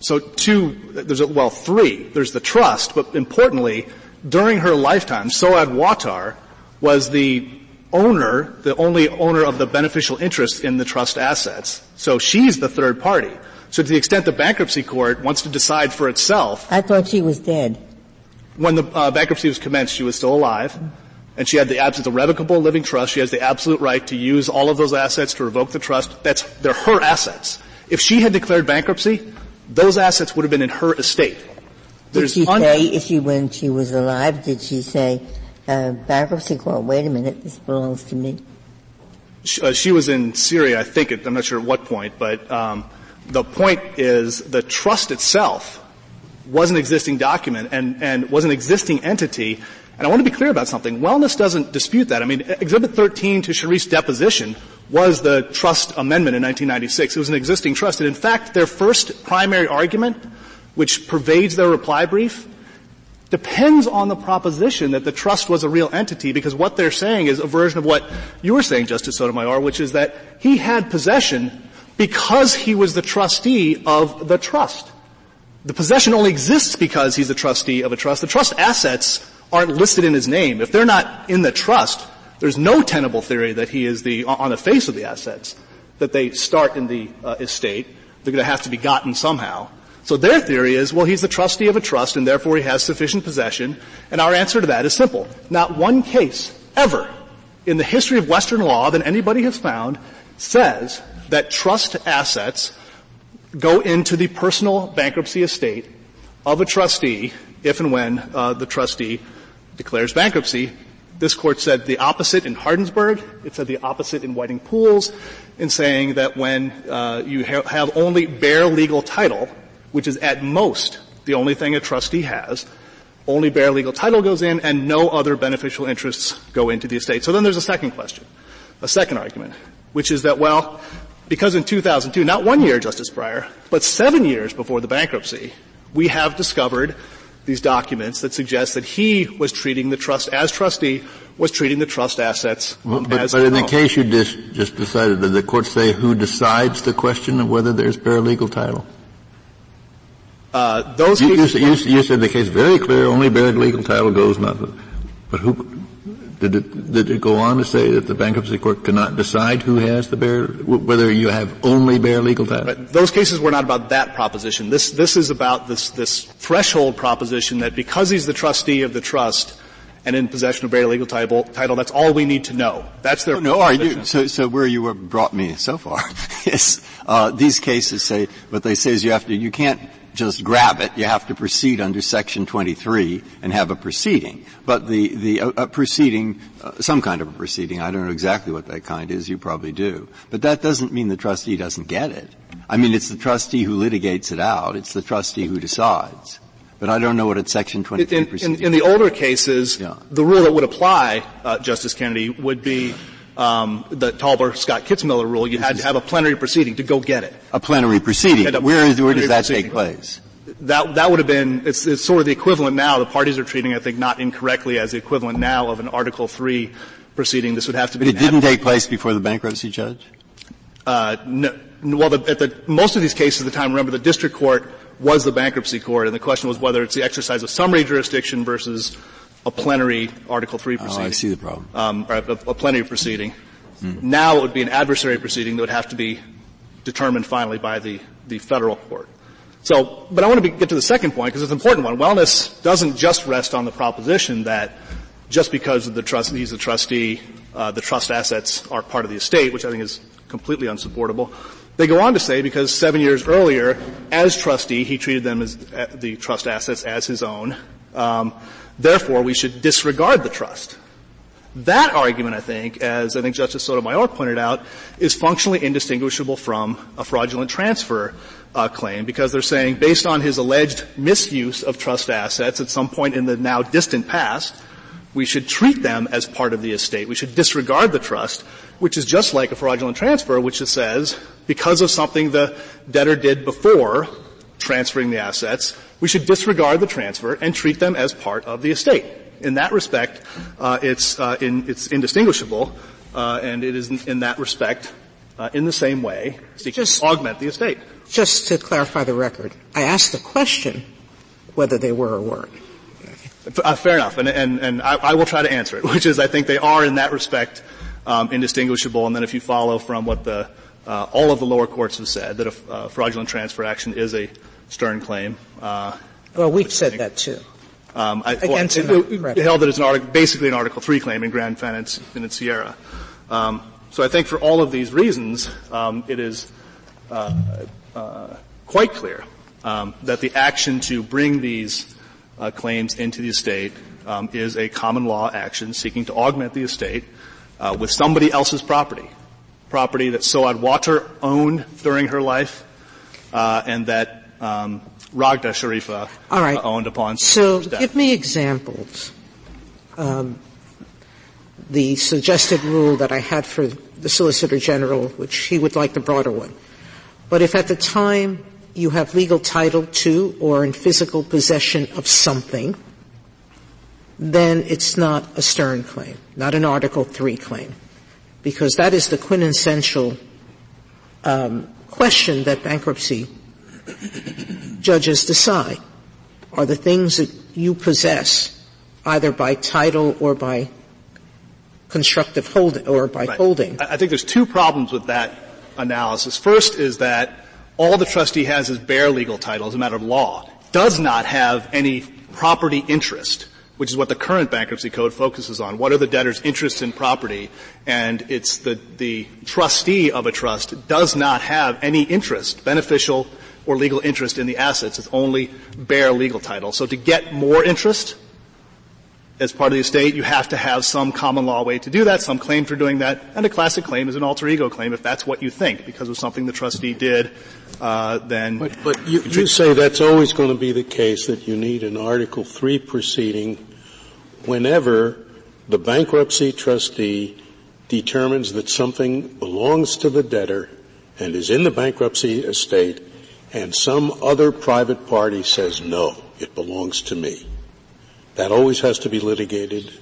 So two, there's a, well, three. There's the trust, but importantly, during her lifetime, Soad Wattar was the owner, the only owner of the beneficial interest in the trust assets. So she's the third party. So to the extent the bankruptcy court wants to decide for itself. I thought she was dead when the uh, bankruptcy was commenced, she was still alive, and she had the absence of revocable living trust. She has the absolute right to use all of those assets to revoke the trust. That's they're her assets. If she had declared bankruptcy, those assets would have been in her estate. There's did she un- say, if she when she was alive, did she say, uh, bankruptcy court? Wait a minute, this belongs to me. She, uh, she was in Syria, I think. It, I'm not sure at what point, but um, the point is the trust itself was an existing document and, and was an existing entity. And I want to be clear about something. Wellness doesn't dispute that. I mean, Exhibit 13 to Sharif's deposition was the trust amendment in 1996. It was an existing trust. And in fact, their first primary argument, which pervades their reply brief, depends on the proposition that the trust was a real entity because what they're saying is a version of what you were saying, Justice Sotomayor, which is that he had possession because he was the trustee of the trust. The possession only exists because he's a trustee of a trust. The trust assets aren't listed in his name. If they're not in the trust, there's no tenable theory that he is the, on the face of the assets, that they start in the uh, estate. They're going to have to be gotten somehow. So their theory is, well, he's the trustee of a trust and therefore he has sufficient possession. And our answer to that is simple. Not one case ever in the history of Western law that anybody has found says that trust assets go into the personal bankruptcy estate of a trustee if and when uh, the trustee declares bankruptcy. This court said the opposite in Hardinsburg. It said the opposite in Whiting Pools in saying that when uh, you ha- have only bare legal title, which is at most the only thing a trustee has, only bare legal title goes in and no other beneficial interests go into the estate. So then there's a second question, a second argument, which is that, well, because in 2002, not one year, Justice Breyer, but seven years before the bankruptcy, we have discovered these documents that suggest that he was treating the trust as trustee was treating the trust assets well, but, as but in the case you just, just decided, did the court say who decides the question of whether there's bare legal title? Uh, those you, you, you, said the case very clear, only buried legal title goes not. But who, did it, did it go on to say that the bankruptcy court cannot decide who has the bare, whether you have only bare legal title? Right. Those cases were not about that proposition. This, this is about this, this threshold proposition that because he's the trustee of the trust and in possession of bare legal title, title that's all we need to know. That's their. Oh, no, are you, so, so where you have brought me so far is, uh, these cases say, what they say is you have to, you can't just grab it. You have to proceed under Section 23 and have a proceeding. But the, the a, a proceeding, uh, some kind of a proceeding, I don't know exactly what that kind is, you probably do. But that doesn't mean the trustee doesn't get it. I mean, it's the trustee who litigates it out. It's the trustee who decides. But I don't know what it's Section 23 in, in, in, the older cases, yeah. the rule that would apply, uh, Justice Kennedy, would be um, the Taubel Scott Kitzmiller rule, you had to have a plenary proceeding to go get it. A plenary proceeding. Where, is, where does that proceeding. take place? That that would have been it's, it's sort of the equivalent now. The parties are treating, I think, not incorrectly as the equivalent now of an Article Three proceeding. This would have to be. But it didn't take place before the bankruptcy judge. Uh, no, well, the, at the most of these cases at the time, remember the district court was the bankruptcy court, and the question was whether it's the exercise of summary jurisdiction versus a plenary Article 3 proceeding. Oh, I see the problem. Um, or a, a, plenary proceeding. Mm. Now it would be an adversary proceeding that would have to be determined finally by the, the federal court. So, but I want to be, get to the second point because it's an important one. Wellness doesn't just rest on the proposition that just because the trust, he's a trustee, uh, the trust assets are part of the estate, which I think is completely unsupportable. They go on to say because seven years earlier, as trustee, he treated them as uh, the trust assets as his own. Um, therefore, we should disregard the trust. That argument, I think, as I think Justice Sotomayor pointed out, is functionally indistinguishable from a fraudulent transfer uh, claim because they're saying based on his alleged misuse of trust assets at some point in the now distant past, we should treat them as part of the estate. We should disregard the trust, which is just like a fraudulent transfer, which says because of something the debtor did before transferring the assets, we should disregard the transfer and treat them as part of the estate. In that respect, uh, it's, uh, in, it's indistinguishable, uh, and it is in, in that respect uh, in the same way seeking just, to augment the estate. Just to clarify the record, I asked the question whether they were or weren't. Uh, fair enough, and, and, and I, I, will try to answer it, which is I think they are in that respect um, indistinguishable, and then if you follow from what the uh, all of the lower courts have said that a fraudulent transfer action is a stern claim. Uh, well, we've said that too. Um, I, Against well, it, it, held that it's an article, basically an Article Three claim in Granfinanciera and in Sierra. Um, so I think for all of these reasons, um, it is uh, uh, quite clear um, that the action to bring these uh, claims into the estate um, is a common law action seeking to augment the estate uh, with somebody else's property, property that Soad Wattar owned during her life, uh, and that um, Ragda Sharifa All right. Uh, owned upon. So, give me examples. Um, the suggested rule that I had for the Solicitor General, which he would like the broader one. But if at the time you have legal title to or in physical possession of something, then it's not a Stern claim, not an Article 3 claim, because that is the quintessential um, question that bankruptcy judges decide. Are the things that you possess, either by title or by constructive holding or by right. holding? I think there's two problems with that analysis. First is that all the trustee has is bare legal title as a matter of law, does not have any property interest, which is what the current bankruptcy code focuses on. What are the debtor's interests in property? And it's the, the trustee of a trust does not have any interest, beneficial or legal interest in the assets. It's only bare legal title. So to get more interest, as part of the estate, you have to have some common law way to do that, some claim for doing that, and a classic claim is an alter ego claim if that's what you think because of something the trustee did. Uh, then, but, but you, you say that's always going to be the case that you need an Article Three proceeding whenever the bankruptcy trustee determines that something belongs to the debtor and is in the bankruptcy estate, and some other private party says no, it belongs to me. That always has to be litigated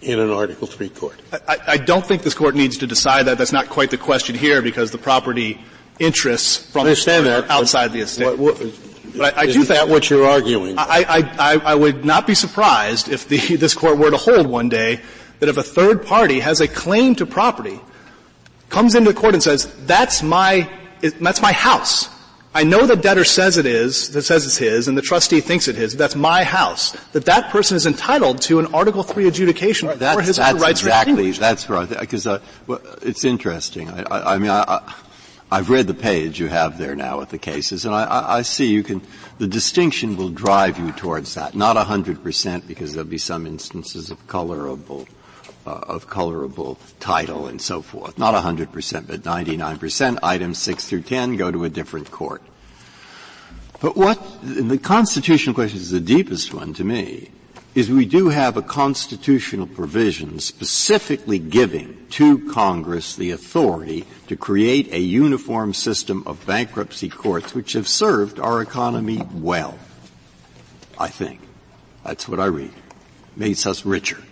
in an Article Three court. I, I, don't think this court needs to decide that. That's not quite the question here because the property interests from that, outside the estate. What, what, but I, I do think that what you're arguing. I, I, I, would not be surprised if the, this court were to hold one day that if a third party has a claim to property, comes into the court and says, "That's my that's my house," I know the debtor says it is, that says it's his, and the trustee thinks it is. That's my house. That that person is entitled to an Article Three adjudication right, for his that's rights. Exactly. That's right. Because uh, well, it's interesting. I, I, I mean, I, I've read the page you have there now with the cases, and I, I, see you can, the distinction will drive you towards that. Not 100% because there'll be some instances of colorable, Uh, of colorable title and so forth. Not 100%, but 99%. Items 6 through 10 go to a different court. But what, the constitutional question is the deepest one to me, is we do have a constitutional provision specifically giving to Congress the authority to create a uniform system of bankruptcy courts which have served our economy well. I think. That's what I read. Makes us richer.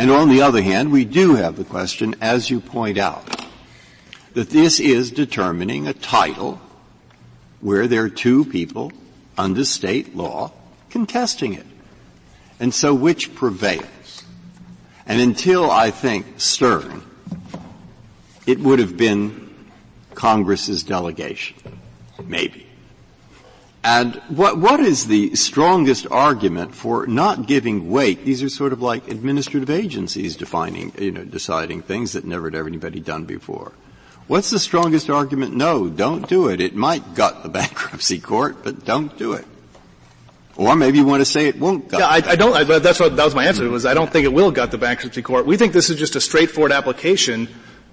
And on the other hand, we do have the question, as you point out, that this is determining a title where there are two people under state law contesting it. And so which prevails? And until I think Stern, it would have been Congress's delegation. Maybe. And what, what is the strongest argument for not giving weight? These are sort of like administrative agencies defining, you know, deciding things that never had anybody done before. What's the strongest argument? No, don't do it. It might gut the bankruptcy court, but don't do it. Or maybe you want to say it won't gut. Yeah, I, I don't. I, that's what that was my answer. Was I don't think it will gut the bankruptcy court. We think this is just a straightforward application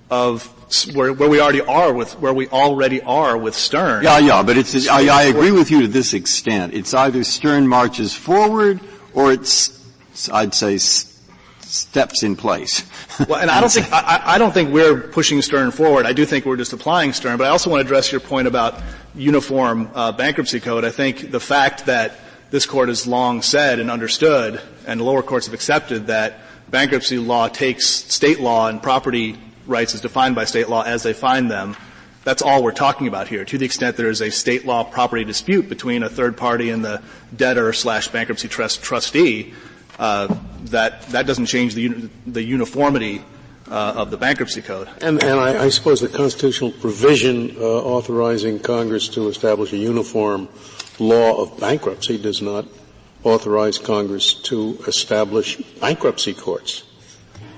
of where, where we already are with where we already are with Stern. Yeah, yeah, but it's. I, I agree with you to this extent. It's either Stern marches forward or it's, I'd say, steps in place. well, and I don't think I, I, don't think we're pushing Stern forward. I do think we're just applying Stern. But I also want to address your point about uniform uh, bankruptcy code. I think the fact that this court has long said and understood, and the lower courts have accepted that bankruptcy law takes state law and property rights as defined by state law as they find them. That's all we're talking about here. To the extent there is a state law property dispute between a third party and the debtor slash bankruptcy trust trustee, uh, that that doesn't change the the uniformity uh, of the bankruptcy code. And, and I, I, suppose the constitutional provision uh, authorizing Congress to establish a uniform law of bankruptcy does not authorize Congress to establish bankruptcy courts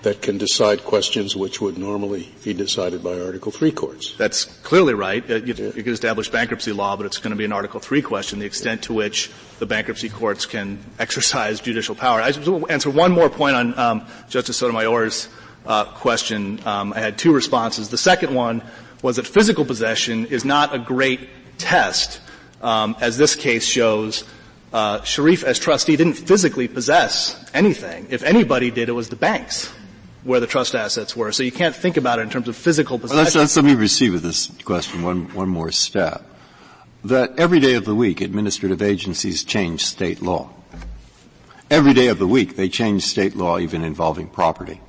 that can decide questions which would normally be decided by Article Three courts. That's clearly right. You, you can establish bankruptcy law, but it's going to be an Article Three question: the extent to which the bankruptcy courts can exercise judicial power. I will answer one more point on um, Justice Sotomayor's uh, question. Um, I had two responses. The second one was that physical possession is not a great test, um, as this case shows. Uh, Sharif, as trustee, didn't physically possess anything. If anybody did, it was the banks where the trust assets were. So you can't think about it in terms of physical possession. Well, let's, let's, let me receive with this question one, one more step. That every day of the week, administrative agencies change state law. Every day of the week, they change state law even involving property.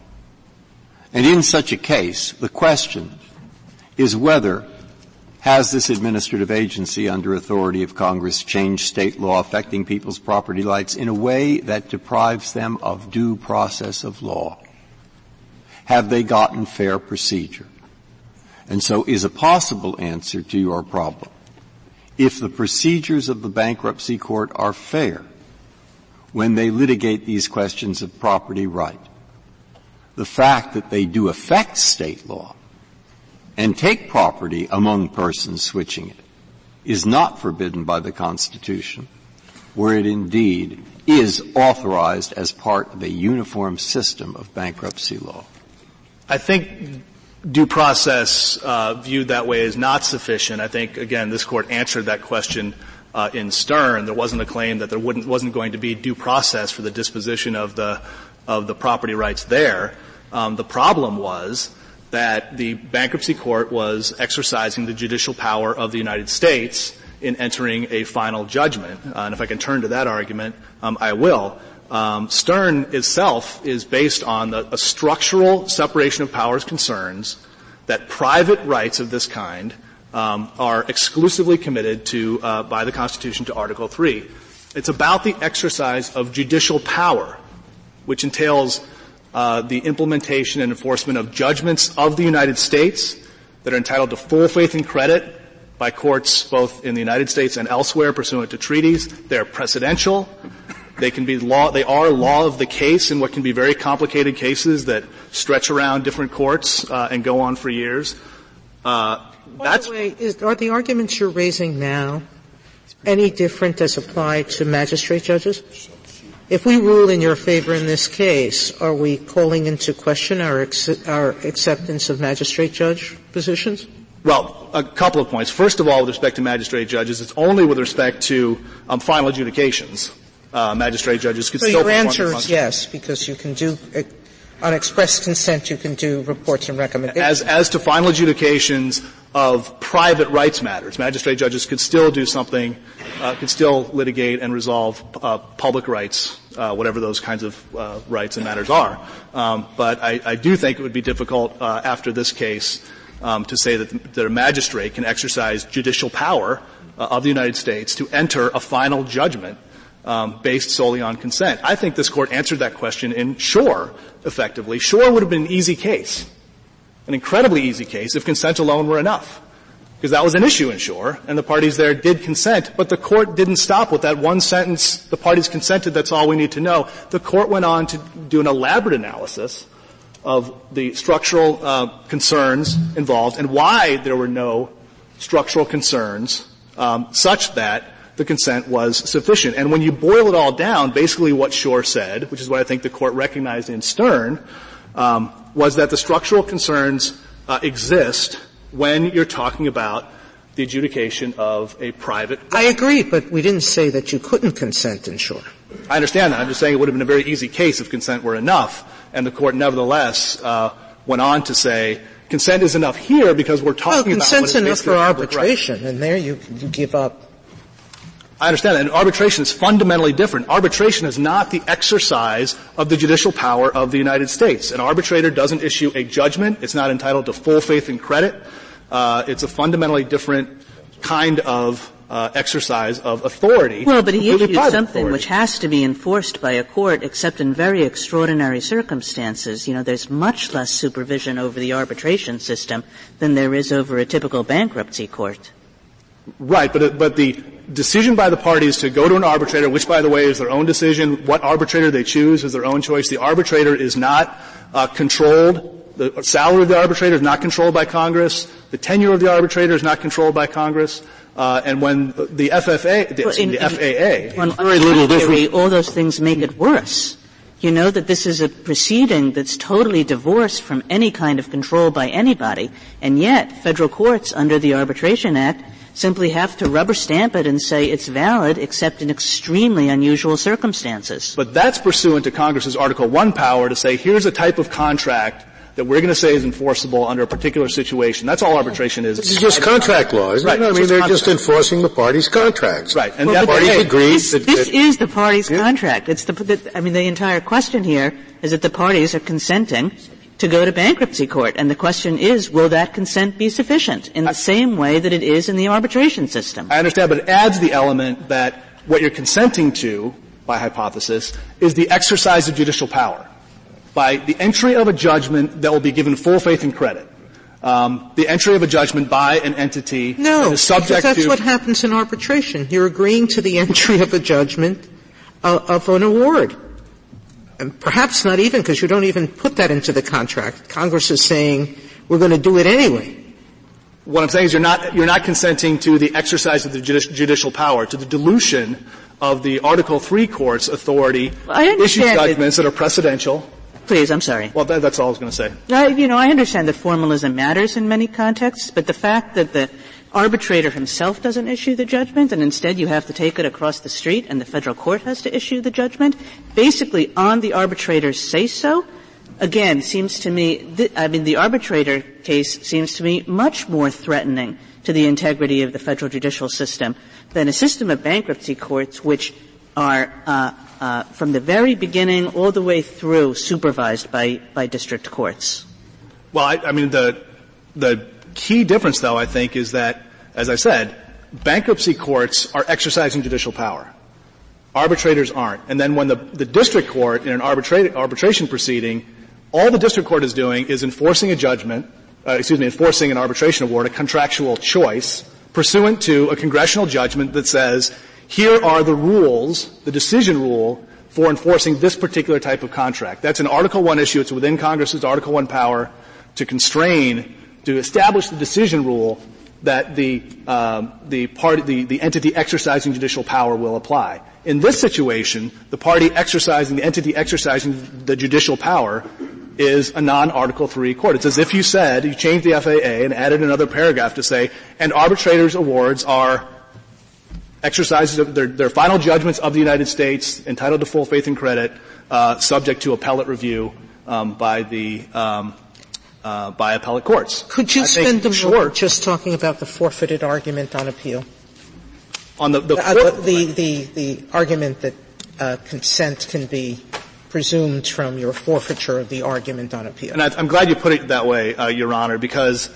And in such a case, the question is whether has this administrative agency under authority of Congress changed state law affecting people's property rights in a way that deprives them of due process of law? Have they gotten fair procedure? And so is a possible answer to your problem. If the procedures of the bankruptcy court are fair when they litigate these questions of property right, the fact that they do affect state law and take property among persons switching it is not forbidden by the Constitution, where it indeed is authorized as part of a uniform system of bankruptcy law. I think due process uh, viewed that way is not sufficient. I think again this court answered that question uh, in Stern. There wasn't a claim that there wasn't going to be due process for the disposition of the of the property rights there. Um, the problem was that the bankruptcy court was exercising the judicial power of the United States in entering a final judgment. Uh, and if I can turn to that argument, um, I will. Um, Stern itself is based on the, a structural separation of powers concerns that private rights of this kind um, are exclusively committed to uh, by the Constitution to Article Three. It's about the exercise of judicial power, which entails uh, the implementation and enforcement of judgments of the United States that are entitled to full faith and credit by courts both in the United States and elsewhere pursuant to treaties. They're precedential. They can be law, they are law of the case in what can be very complicated cases that stretch around different courts uh, and go on for years. Uh, By the way, is, are the arguments you're raising now any different as applied to magistrate judges? If we rule in your favor in this case, are we calling into question our, ex- our acceptance of magistrate judge positions? Well, a couple of points. First of all, with respect to magistrate judges, it's only with respect to um, final adjudications uh, magistrate judges could so still your answer is yes, because you can do uh, on express consent you can do reports and recommendations. As, as to final adjudications of private rights matters, magistrate judges could still do something, uh, could still litigate and resolve uh, public rights, uh, whatever those kinds of uh, rights and matters are. Um, but I, I, do think it would be difficult after this case um, to say that, that, a magistrate can exercise judicial power of the United States to enter a final judgment um, based solely on consent. I think this court answered that question in Schor effectively. Schor would have been an easy case, an incredibly easy case if consent alone were enough. because that was an issue in Schor, and the parties there did consent, but the court didn't stop with that one sentence, the parties consented, that's all we need to know. The court went on to do an elaborate analysis of the structural uh, concerns involved and why there were no structural concerns um, such that the consent was sufficient. And when you boil it all down, basically what Schor said, which is what I think the court recognized in Stern, um, was that the structural concerns uh, exist when you're talking about the adjudication of a private. I agree, but we didn't say that you couldn't consent in Schor. I understand that. I'm just saying it would have been a very easy case if consent were enough, and the court nevertheless uh, went on to say consent is enough here because we're talking well, about consent's enough for arbitration, and there you you give up. I understand that. And arbitration is fundamentally different. Arbitration is not the exercise of the judicial power of the United States. An arbitrator doesn't issue a judgment. It's not entitled to full faith and credit. Uh, it's a fundamentally different kind of uh, exercise of authority. Well, but he issued something authority. which has to be enforced by a court, except in very extraordinary circumstances. You know, there's much less supervision over the arbitration system than there is over a typical bankruptcy court. Right, but but the decision by the parties to go to an arbitrator, which by the way is their own decision, what arbitrator they choose is their own choice. The arbitrator is not uh, controlled. The salary of the arbitrator is not controlled by Congress. The tenure of the arbitrator is not controlled by Congress. Uh, and when the FFA, the, well, in, the FAA, in, very little different. All those things make it worse. You know that this is a proceeding that's totally divorced from any kind of control by anybody, and yet federal courts under the Arbitration Act simply have to rubber stamp it and say it's valid except in extremely unusual circumstances. But that's pursuant to Congress's Article 1 power to say here's a type of contract that we're going to say is enforceable under a particular situation. That's all arbitration is. It's just contract law, isn't right. it? I mean, they're just enforcing the parties' contracts. Right. And well, the parties hey, agree. This, that, this that, is the parties' yeah. contract. It's the, the, I mean, the entire question here is that the parties are consenting to go to bankruptcy court. And the question is, will that consent be sufficient in the same way that it is in the arbitration system? I understand, but it adds the element that what you're consenting to, by hypothesis, is the exercise of judicial power by the entry of a judgment that will be given full faith and credit. Um, the entry of a judgment by an entity no, that is subject that's to. what happens in arbitration. You're agreeing to the entry of a judgment uh, of an award. And perhaps not even because you don't even put that into the contract. Congress is saying we're going to do it anyway. What I'm saying is you're not, you're not consenting to the exercise of the judicial power, to the dilution of the Article 3 court's authority well, issue judgments that are precedential Please, I'm sorry. Well, that, that's all I was going to say. Uh, you know, I understand that formalism matters in many contexts, but the fact that the arbitrator himself doesn't issue the judgment and instead you have to take it across the street and the federal court has to issue the judgment, basically on the arbitrator's say so, again, seems to me, th- I mean, the arbitrator case seems to me much more threatening to the integrity of the federal judicial system than a system of bankruptcy courts which are uh, uh, from the very beginning all the way through supervised by, by district courts? Well, I, I mean, the, the key difference, though, I think, is that, as I said, bankruptcy courts are exercising judicial power. Arbitrators aren't. And then when the, the district court in an arbitra- arbitration proceeding, all the district court is doing is enforcing a judgment, uh, excuse me, enforcing an arbitration award, a contractual choice, pursuant to a congressional judgment that says here are the rules, the decision rule, for enforcing this particular type of contract. That's an Article 1 issue. It's within Congress's Article 1 power to constrain, to establish the decision rule that the, um, the, party, the, the entity exercising judicial power will apply. In this situation, the party exercising, the entity exercising the judicial power is a non-Article 3 court. It's as if you said, you changed the FAA and added another paragraph to say, and arbitrators' awards are exercises of their, their final judgments of the United States, entitled to full faith and credit, uh, subject to appellate review um, by the um, uh, by appellate courts. Could you I spend a moment just talking about the forfeited argument on appeal? On the the, uh, the, the, the, argument that uh, consent can be presumed from your forfeiture of the argument on appeal. And I, am glad you put it that way, uh, Your Honor, because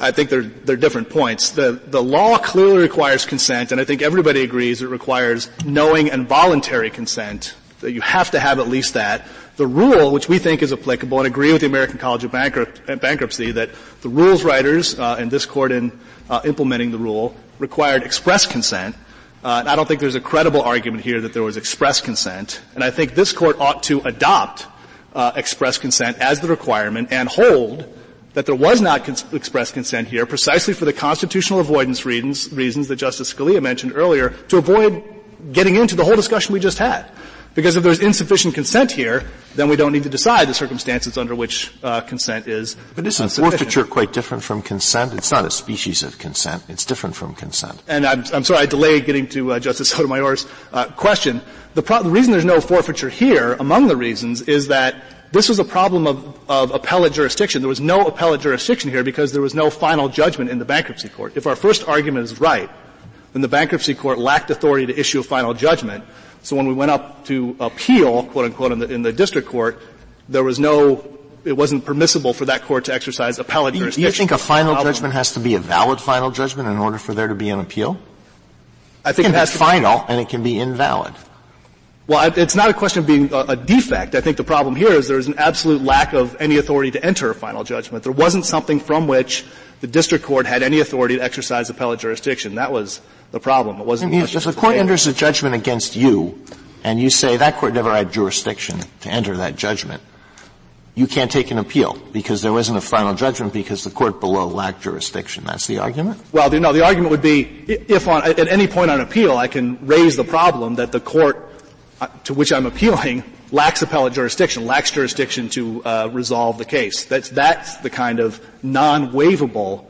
I think they're, they're different points. The, the law clearly requires consent, and I think everybody agrees it requires knowing and voluntary consent That you have to have at least that. The rule, which we think is applicable and agree with the American College of Bankruptcy, that the rules writers uh, and this court in uh, implementing the rule required express consent. Uh, I don't think there's a credible argument here that there was express consent, and I think this court ought to adopt uh, express consent as the requirement and hold that there was not cons- express consent here precisely for the constitutional avoidance reasons, reasons that Justice Scalia mentioned earlier to avoid getting into the whole discussion we just had. Because if there's insufficient consent here, then we don't need to decide the circumstances under which uh, consent is. But isn't forfeiture quite different from consent? It's not a species of consent. It's different from consent. And I'm, I'm sorry, I delayed getting to uh, Justice Sotomayor's uh, question. The, pro- the reason there's no forfeiture here, among the reasons, is that this was a problem of, of appellate jurisdiction. There was no appellate jurisdiction here because there was no final judgment in the bankruptcy court. If our first argument is right, then the bankruptcy court lacked authority to issue a final judgment. So when we went up to appeal, quote unquote, in the, in the district court, there was no it wasn't permissible for that court to exercise appellate jurisdiction. You think a final judgment has to be a valid final judgment in order for there to be an appeal? I think it, it has to be final and it can be invalid. Well, it's not a question of being a, a, defect. I think the problem here is there is an absolute lack of any authority to enter a final judgment. There wasn't something from which the district court had any authority to exercise appellate jurisdiction. That was the problem. It wasn't. if the court enters a judgment against you, and you say that court never had jurisdiction to enter that judgment, you can't take an appeal because there wasn't a final judgment because the court below lacked jurisdiction. That's the argument? Well, no, the argument would be if on, at any point on appeal I can raise the problem that the court uh, to which I'm appealing lacks appellate jurisdiction, lacks jurisdiction to uh, resolve the case. That's, that's the kind of non-waivable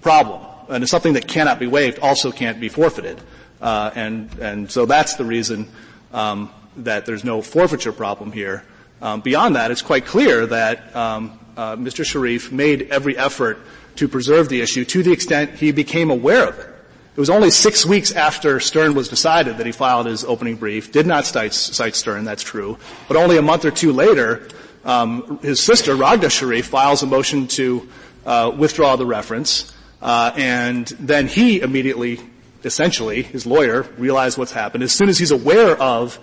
problem. And something that cannot be waived, also can't be forfeited. Uh, and, and so that's the reason um, that there's no forfeiture problem here. Um, beyond that, it's quite clear that um, uh, Mr. Sharif made every effort to preserve the issue to the extent he became aware of it. It was only six weeks after Stern was decided that he filed his opening brief. Did not cite, cite Stern, that's true. But only a month or two later, um, his sister, Ragda Sharif, files a motion to uh, withdraw the reference. Uh, and then he immediately, essentially, his lawyer, realized what's happened. As soon as he's aware of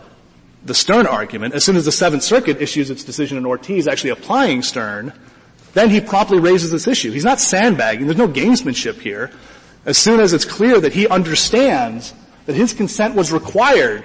the Stern argument, as soon as the Seventh Circuit issues its decision in Ortiz actually applying Stern, then he promptly raises this issue. He's not sandbagging. There's no gamesmanship here as soon as it's clear that he understands that his consent was required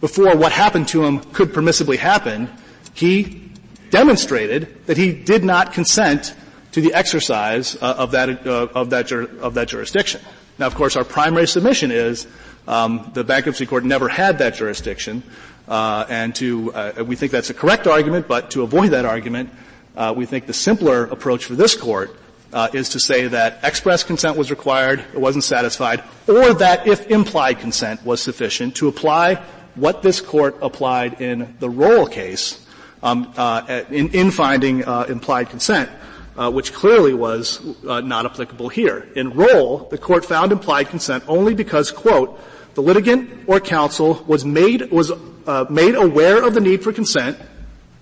before what happened to him could permissibly happen, he demonstrated that he did not consent to the exercise uh, of that uh, of that of that jurisdiction. Now, of course, our primary submission is um, the bankruptcy court never had that jurisdiction, uh, and to uh, we think that's a correct argument. But to avoid that argument, uh, we think the simpler approach for this court uh, is to say that express consent was required, it wasn't satisfied, or that if implied consent was sufficient, to apply what this court applied in the Roell case um, uh, in, in, finding uh, implied consent, uh, which clearly was uh, not applicable here. In Roell, the court found implied consent only because, quote, the litigant or counsel was made was uh, made aware of the need for consent,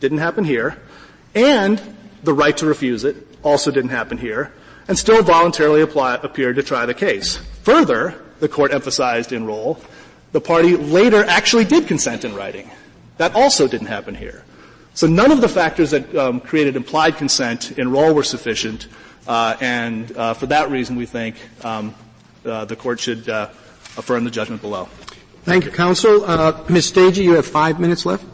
didn't happen here, and the right to refuse it, also didn't happen here, and still voluntarily apply, appeared to try the case. Further, the court emphasized in Roell, the party later actually did consent in writing. That also didn't happen here. So none of the factors that um, created implied consent in Roell were sufficient, uh, and uh, for that reason, we think um, uh, the court should uh, affirm the judgment below. Thank you, counsel. Uh, Ms. Steege, you have five minutes left.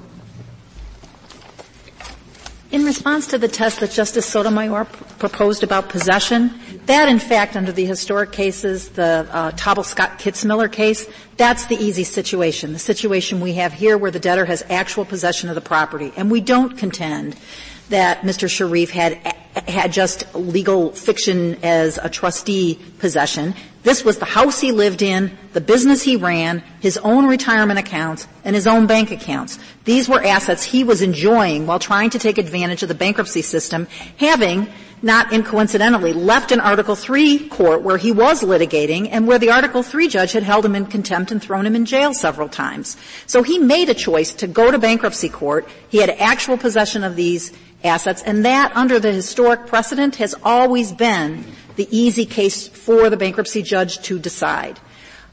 In response to the test that Justice Sotomayor p- proposed about possession, that in fact under the historic cases, the uh, Taubel Scott Kitzmiller case, that's the easy situation. The situation we have here where the debtor has actual possession of the property. And we don't contend that Mr. Sharif had had just legal fiction as a trustee possession. This was the house he lived in, the business he ran, his own retirement accounts, and his own bank accounts. These were assets he was enjoying while trying to take advantage of the bankruptcy system, having not incoincidentally left an Article 3 court where he was litigating and where the Article 3 judge had held him in contempt and thrown him in jail several times. So he made a choice to go to bankruptcy court. He had actual possession of these assets, and that, under the historic precedent, has always been the easy case for the bankruptcy judge to decide.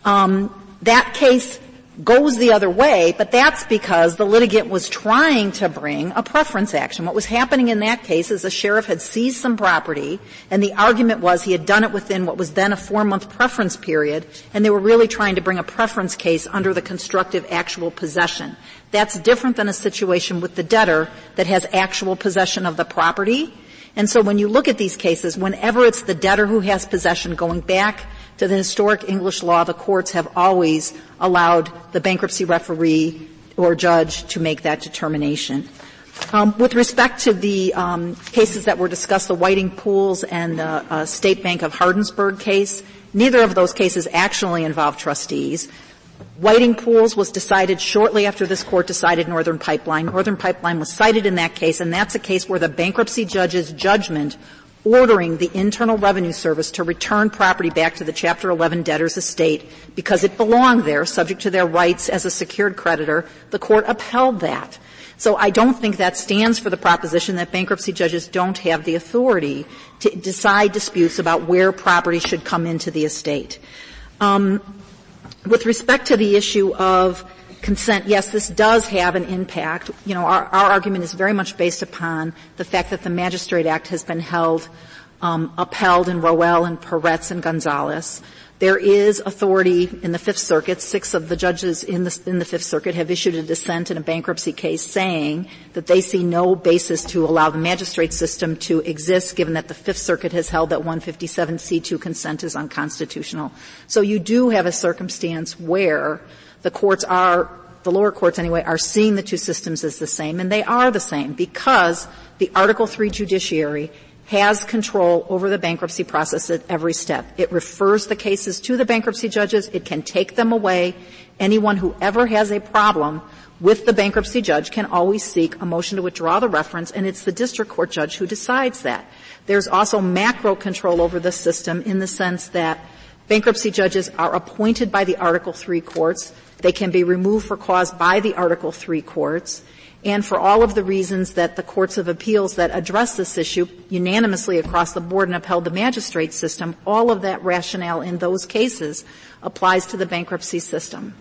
Um, that case goes the other way, but that's because the litigant was trying to bring a preference action. What was happening in that case is the sheriff had seized some property, and the argument was he had done it within what was then a four-month preference period, and they were really trying to bring a preference case under the constructive actual possession. That's different than a situation with the debtor that has actual possession of the property. And so when you look at these cases, whenever it's the debtor who has possession going back to the historic English law, the courts have always allowed the bankruptcy referee or judge to make that determination. Um, with respect to the um, cases that were discussed, the Whiting Pools and the uh, State Bank of Hardinsburg case, neither of those cases actually involved trustees. Whiting Pools was decided shortly after this court decided Northern Pipeline. Northern Pipeline was cited in that case, and that's a case where the bankruptcy judge's judgment ordering the Internal Revenue Service to return property back to the Chapter 11 debtor's estate because it belonged there, subject to their rights as a secured creditor. The court upheld that. So I don't think that stands for the proposition that bankruptcy judges don't have the authority to decide disputes about where property should come into the estate. Um, with respect to the issue of consent, yes, this does have an impact. You know, our, our argument is very much based upon the fact that the Magistrate Act has been held, um, upheld in Roell and Peretz and Gonzalez. There is authority in the Fifth Circuit. Six of the judges in the, in the Fifth Circuit have issued a dissent in a bankruptcy case saying that they see no basis to allow the magistrate system to exist given that the Fifth Circuit has held that 157C2 consent is unconstitutional. So you do have a circumstance where the courts are, the lower courts anyway, are seeing the two systems as the same, and they are the same because the Article 3 judiciary has control over the bankruptcy process at every step. It refers the cases to the bankruptcy judges. It can take them away. Anyone who ever has a problem with the bankruptcy judge can always seek a motion to withdraw the reference, and it's the district court judge who decides that. There's also macro control over the system in the sense that bankruptcy judges are appointed by the Article 3 courts. They can be removed for cause by the Article 3 courts. And for all of the reasons that the courts of appeals that address this issue unanimously across the board and upheld the magistrate system, all of that rationale in those cases applies to the bankruptcy system.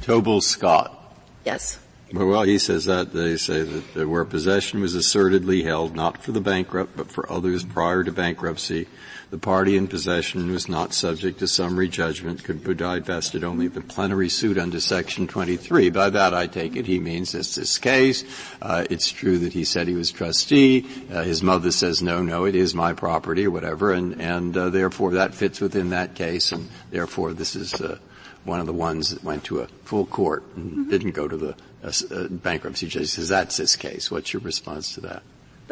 Taubel Scott. Yes. Well, he says that they say that where possession was assertedly held not for the bankrupt but for others prior to bankruptcy, the party in possession was not subject to summary judgment, could be divested only if a plenary suit under Section 23. By that, I take it he means it's this case. Uh, it's true that he said he was trustee. Uh, his mother says, no, no, it is my property or whatever, and, and uh, therefore that fits within that case, and therefore this is uh, one of the ones that went to a full court and mm-hmm. didn't go to the uh, uh, bankruptcy judge. He Says that's this case. What's your response to that?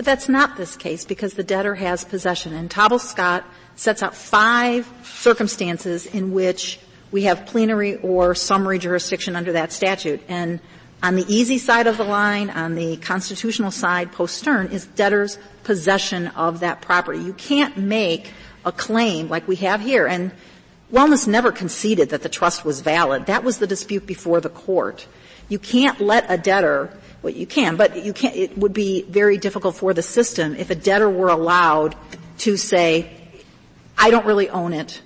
But that's not this case because the debtor has possession. And Taubel Scott sets out five circumstances in which we have plenary or summary jurisdiction under that statute. And on the easy side of the line, on the constitutional side, post Stern, is debtor's possession of that property. You can't make a claim like we have here. And Wellness never conceded that the trust was valid. That was the dispute before the court. You can't let a debtor well, you can, but you can't, it would be very difficult for the system if a debtor were allowed to say, I don't really own it.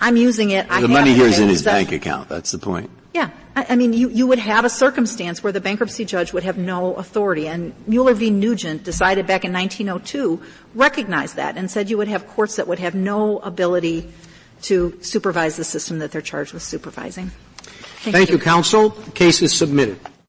I'm using it. Well, the money here is in his bank account. That's the point. Yeah. I, I mean, you, you would have a circumstance where the bankruptcy judge would have no authority. And Mueller v. Nugent decided back in 1902, recognized that and said you would have courts that would have no ability to supervise the system that they're charged with supervising. Thank, Thank you. you, counsel. The case is submitted.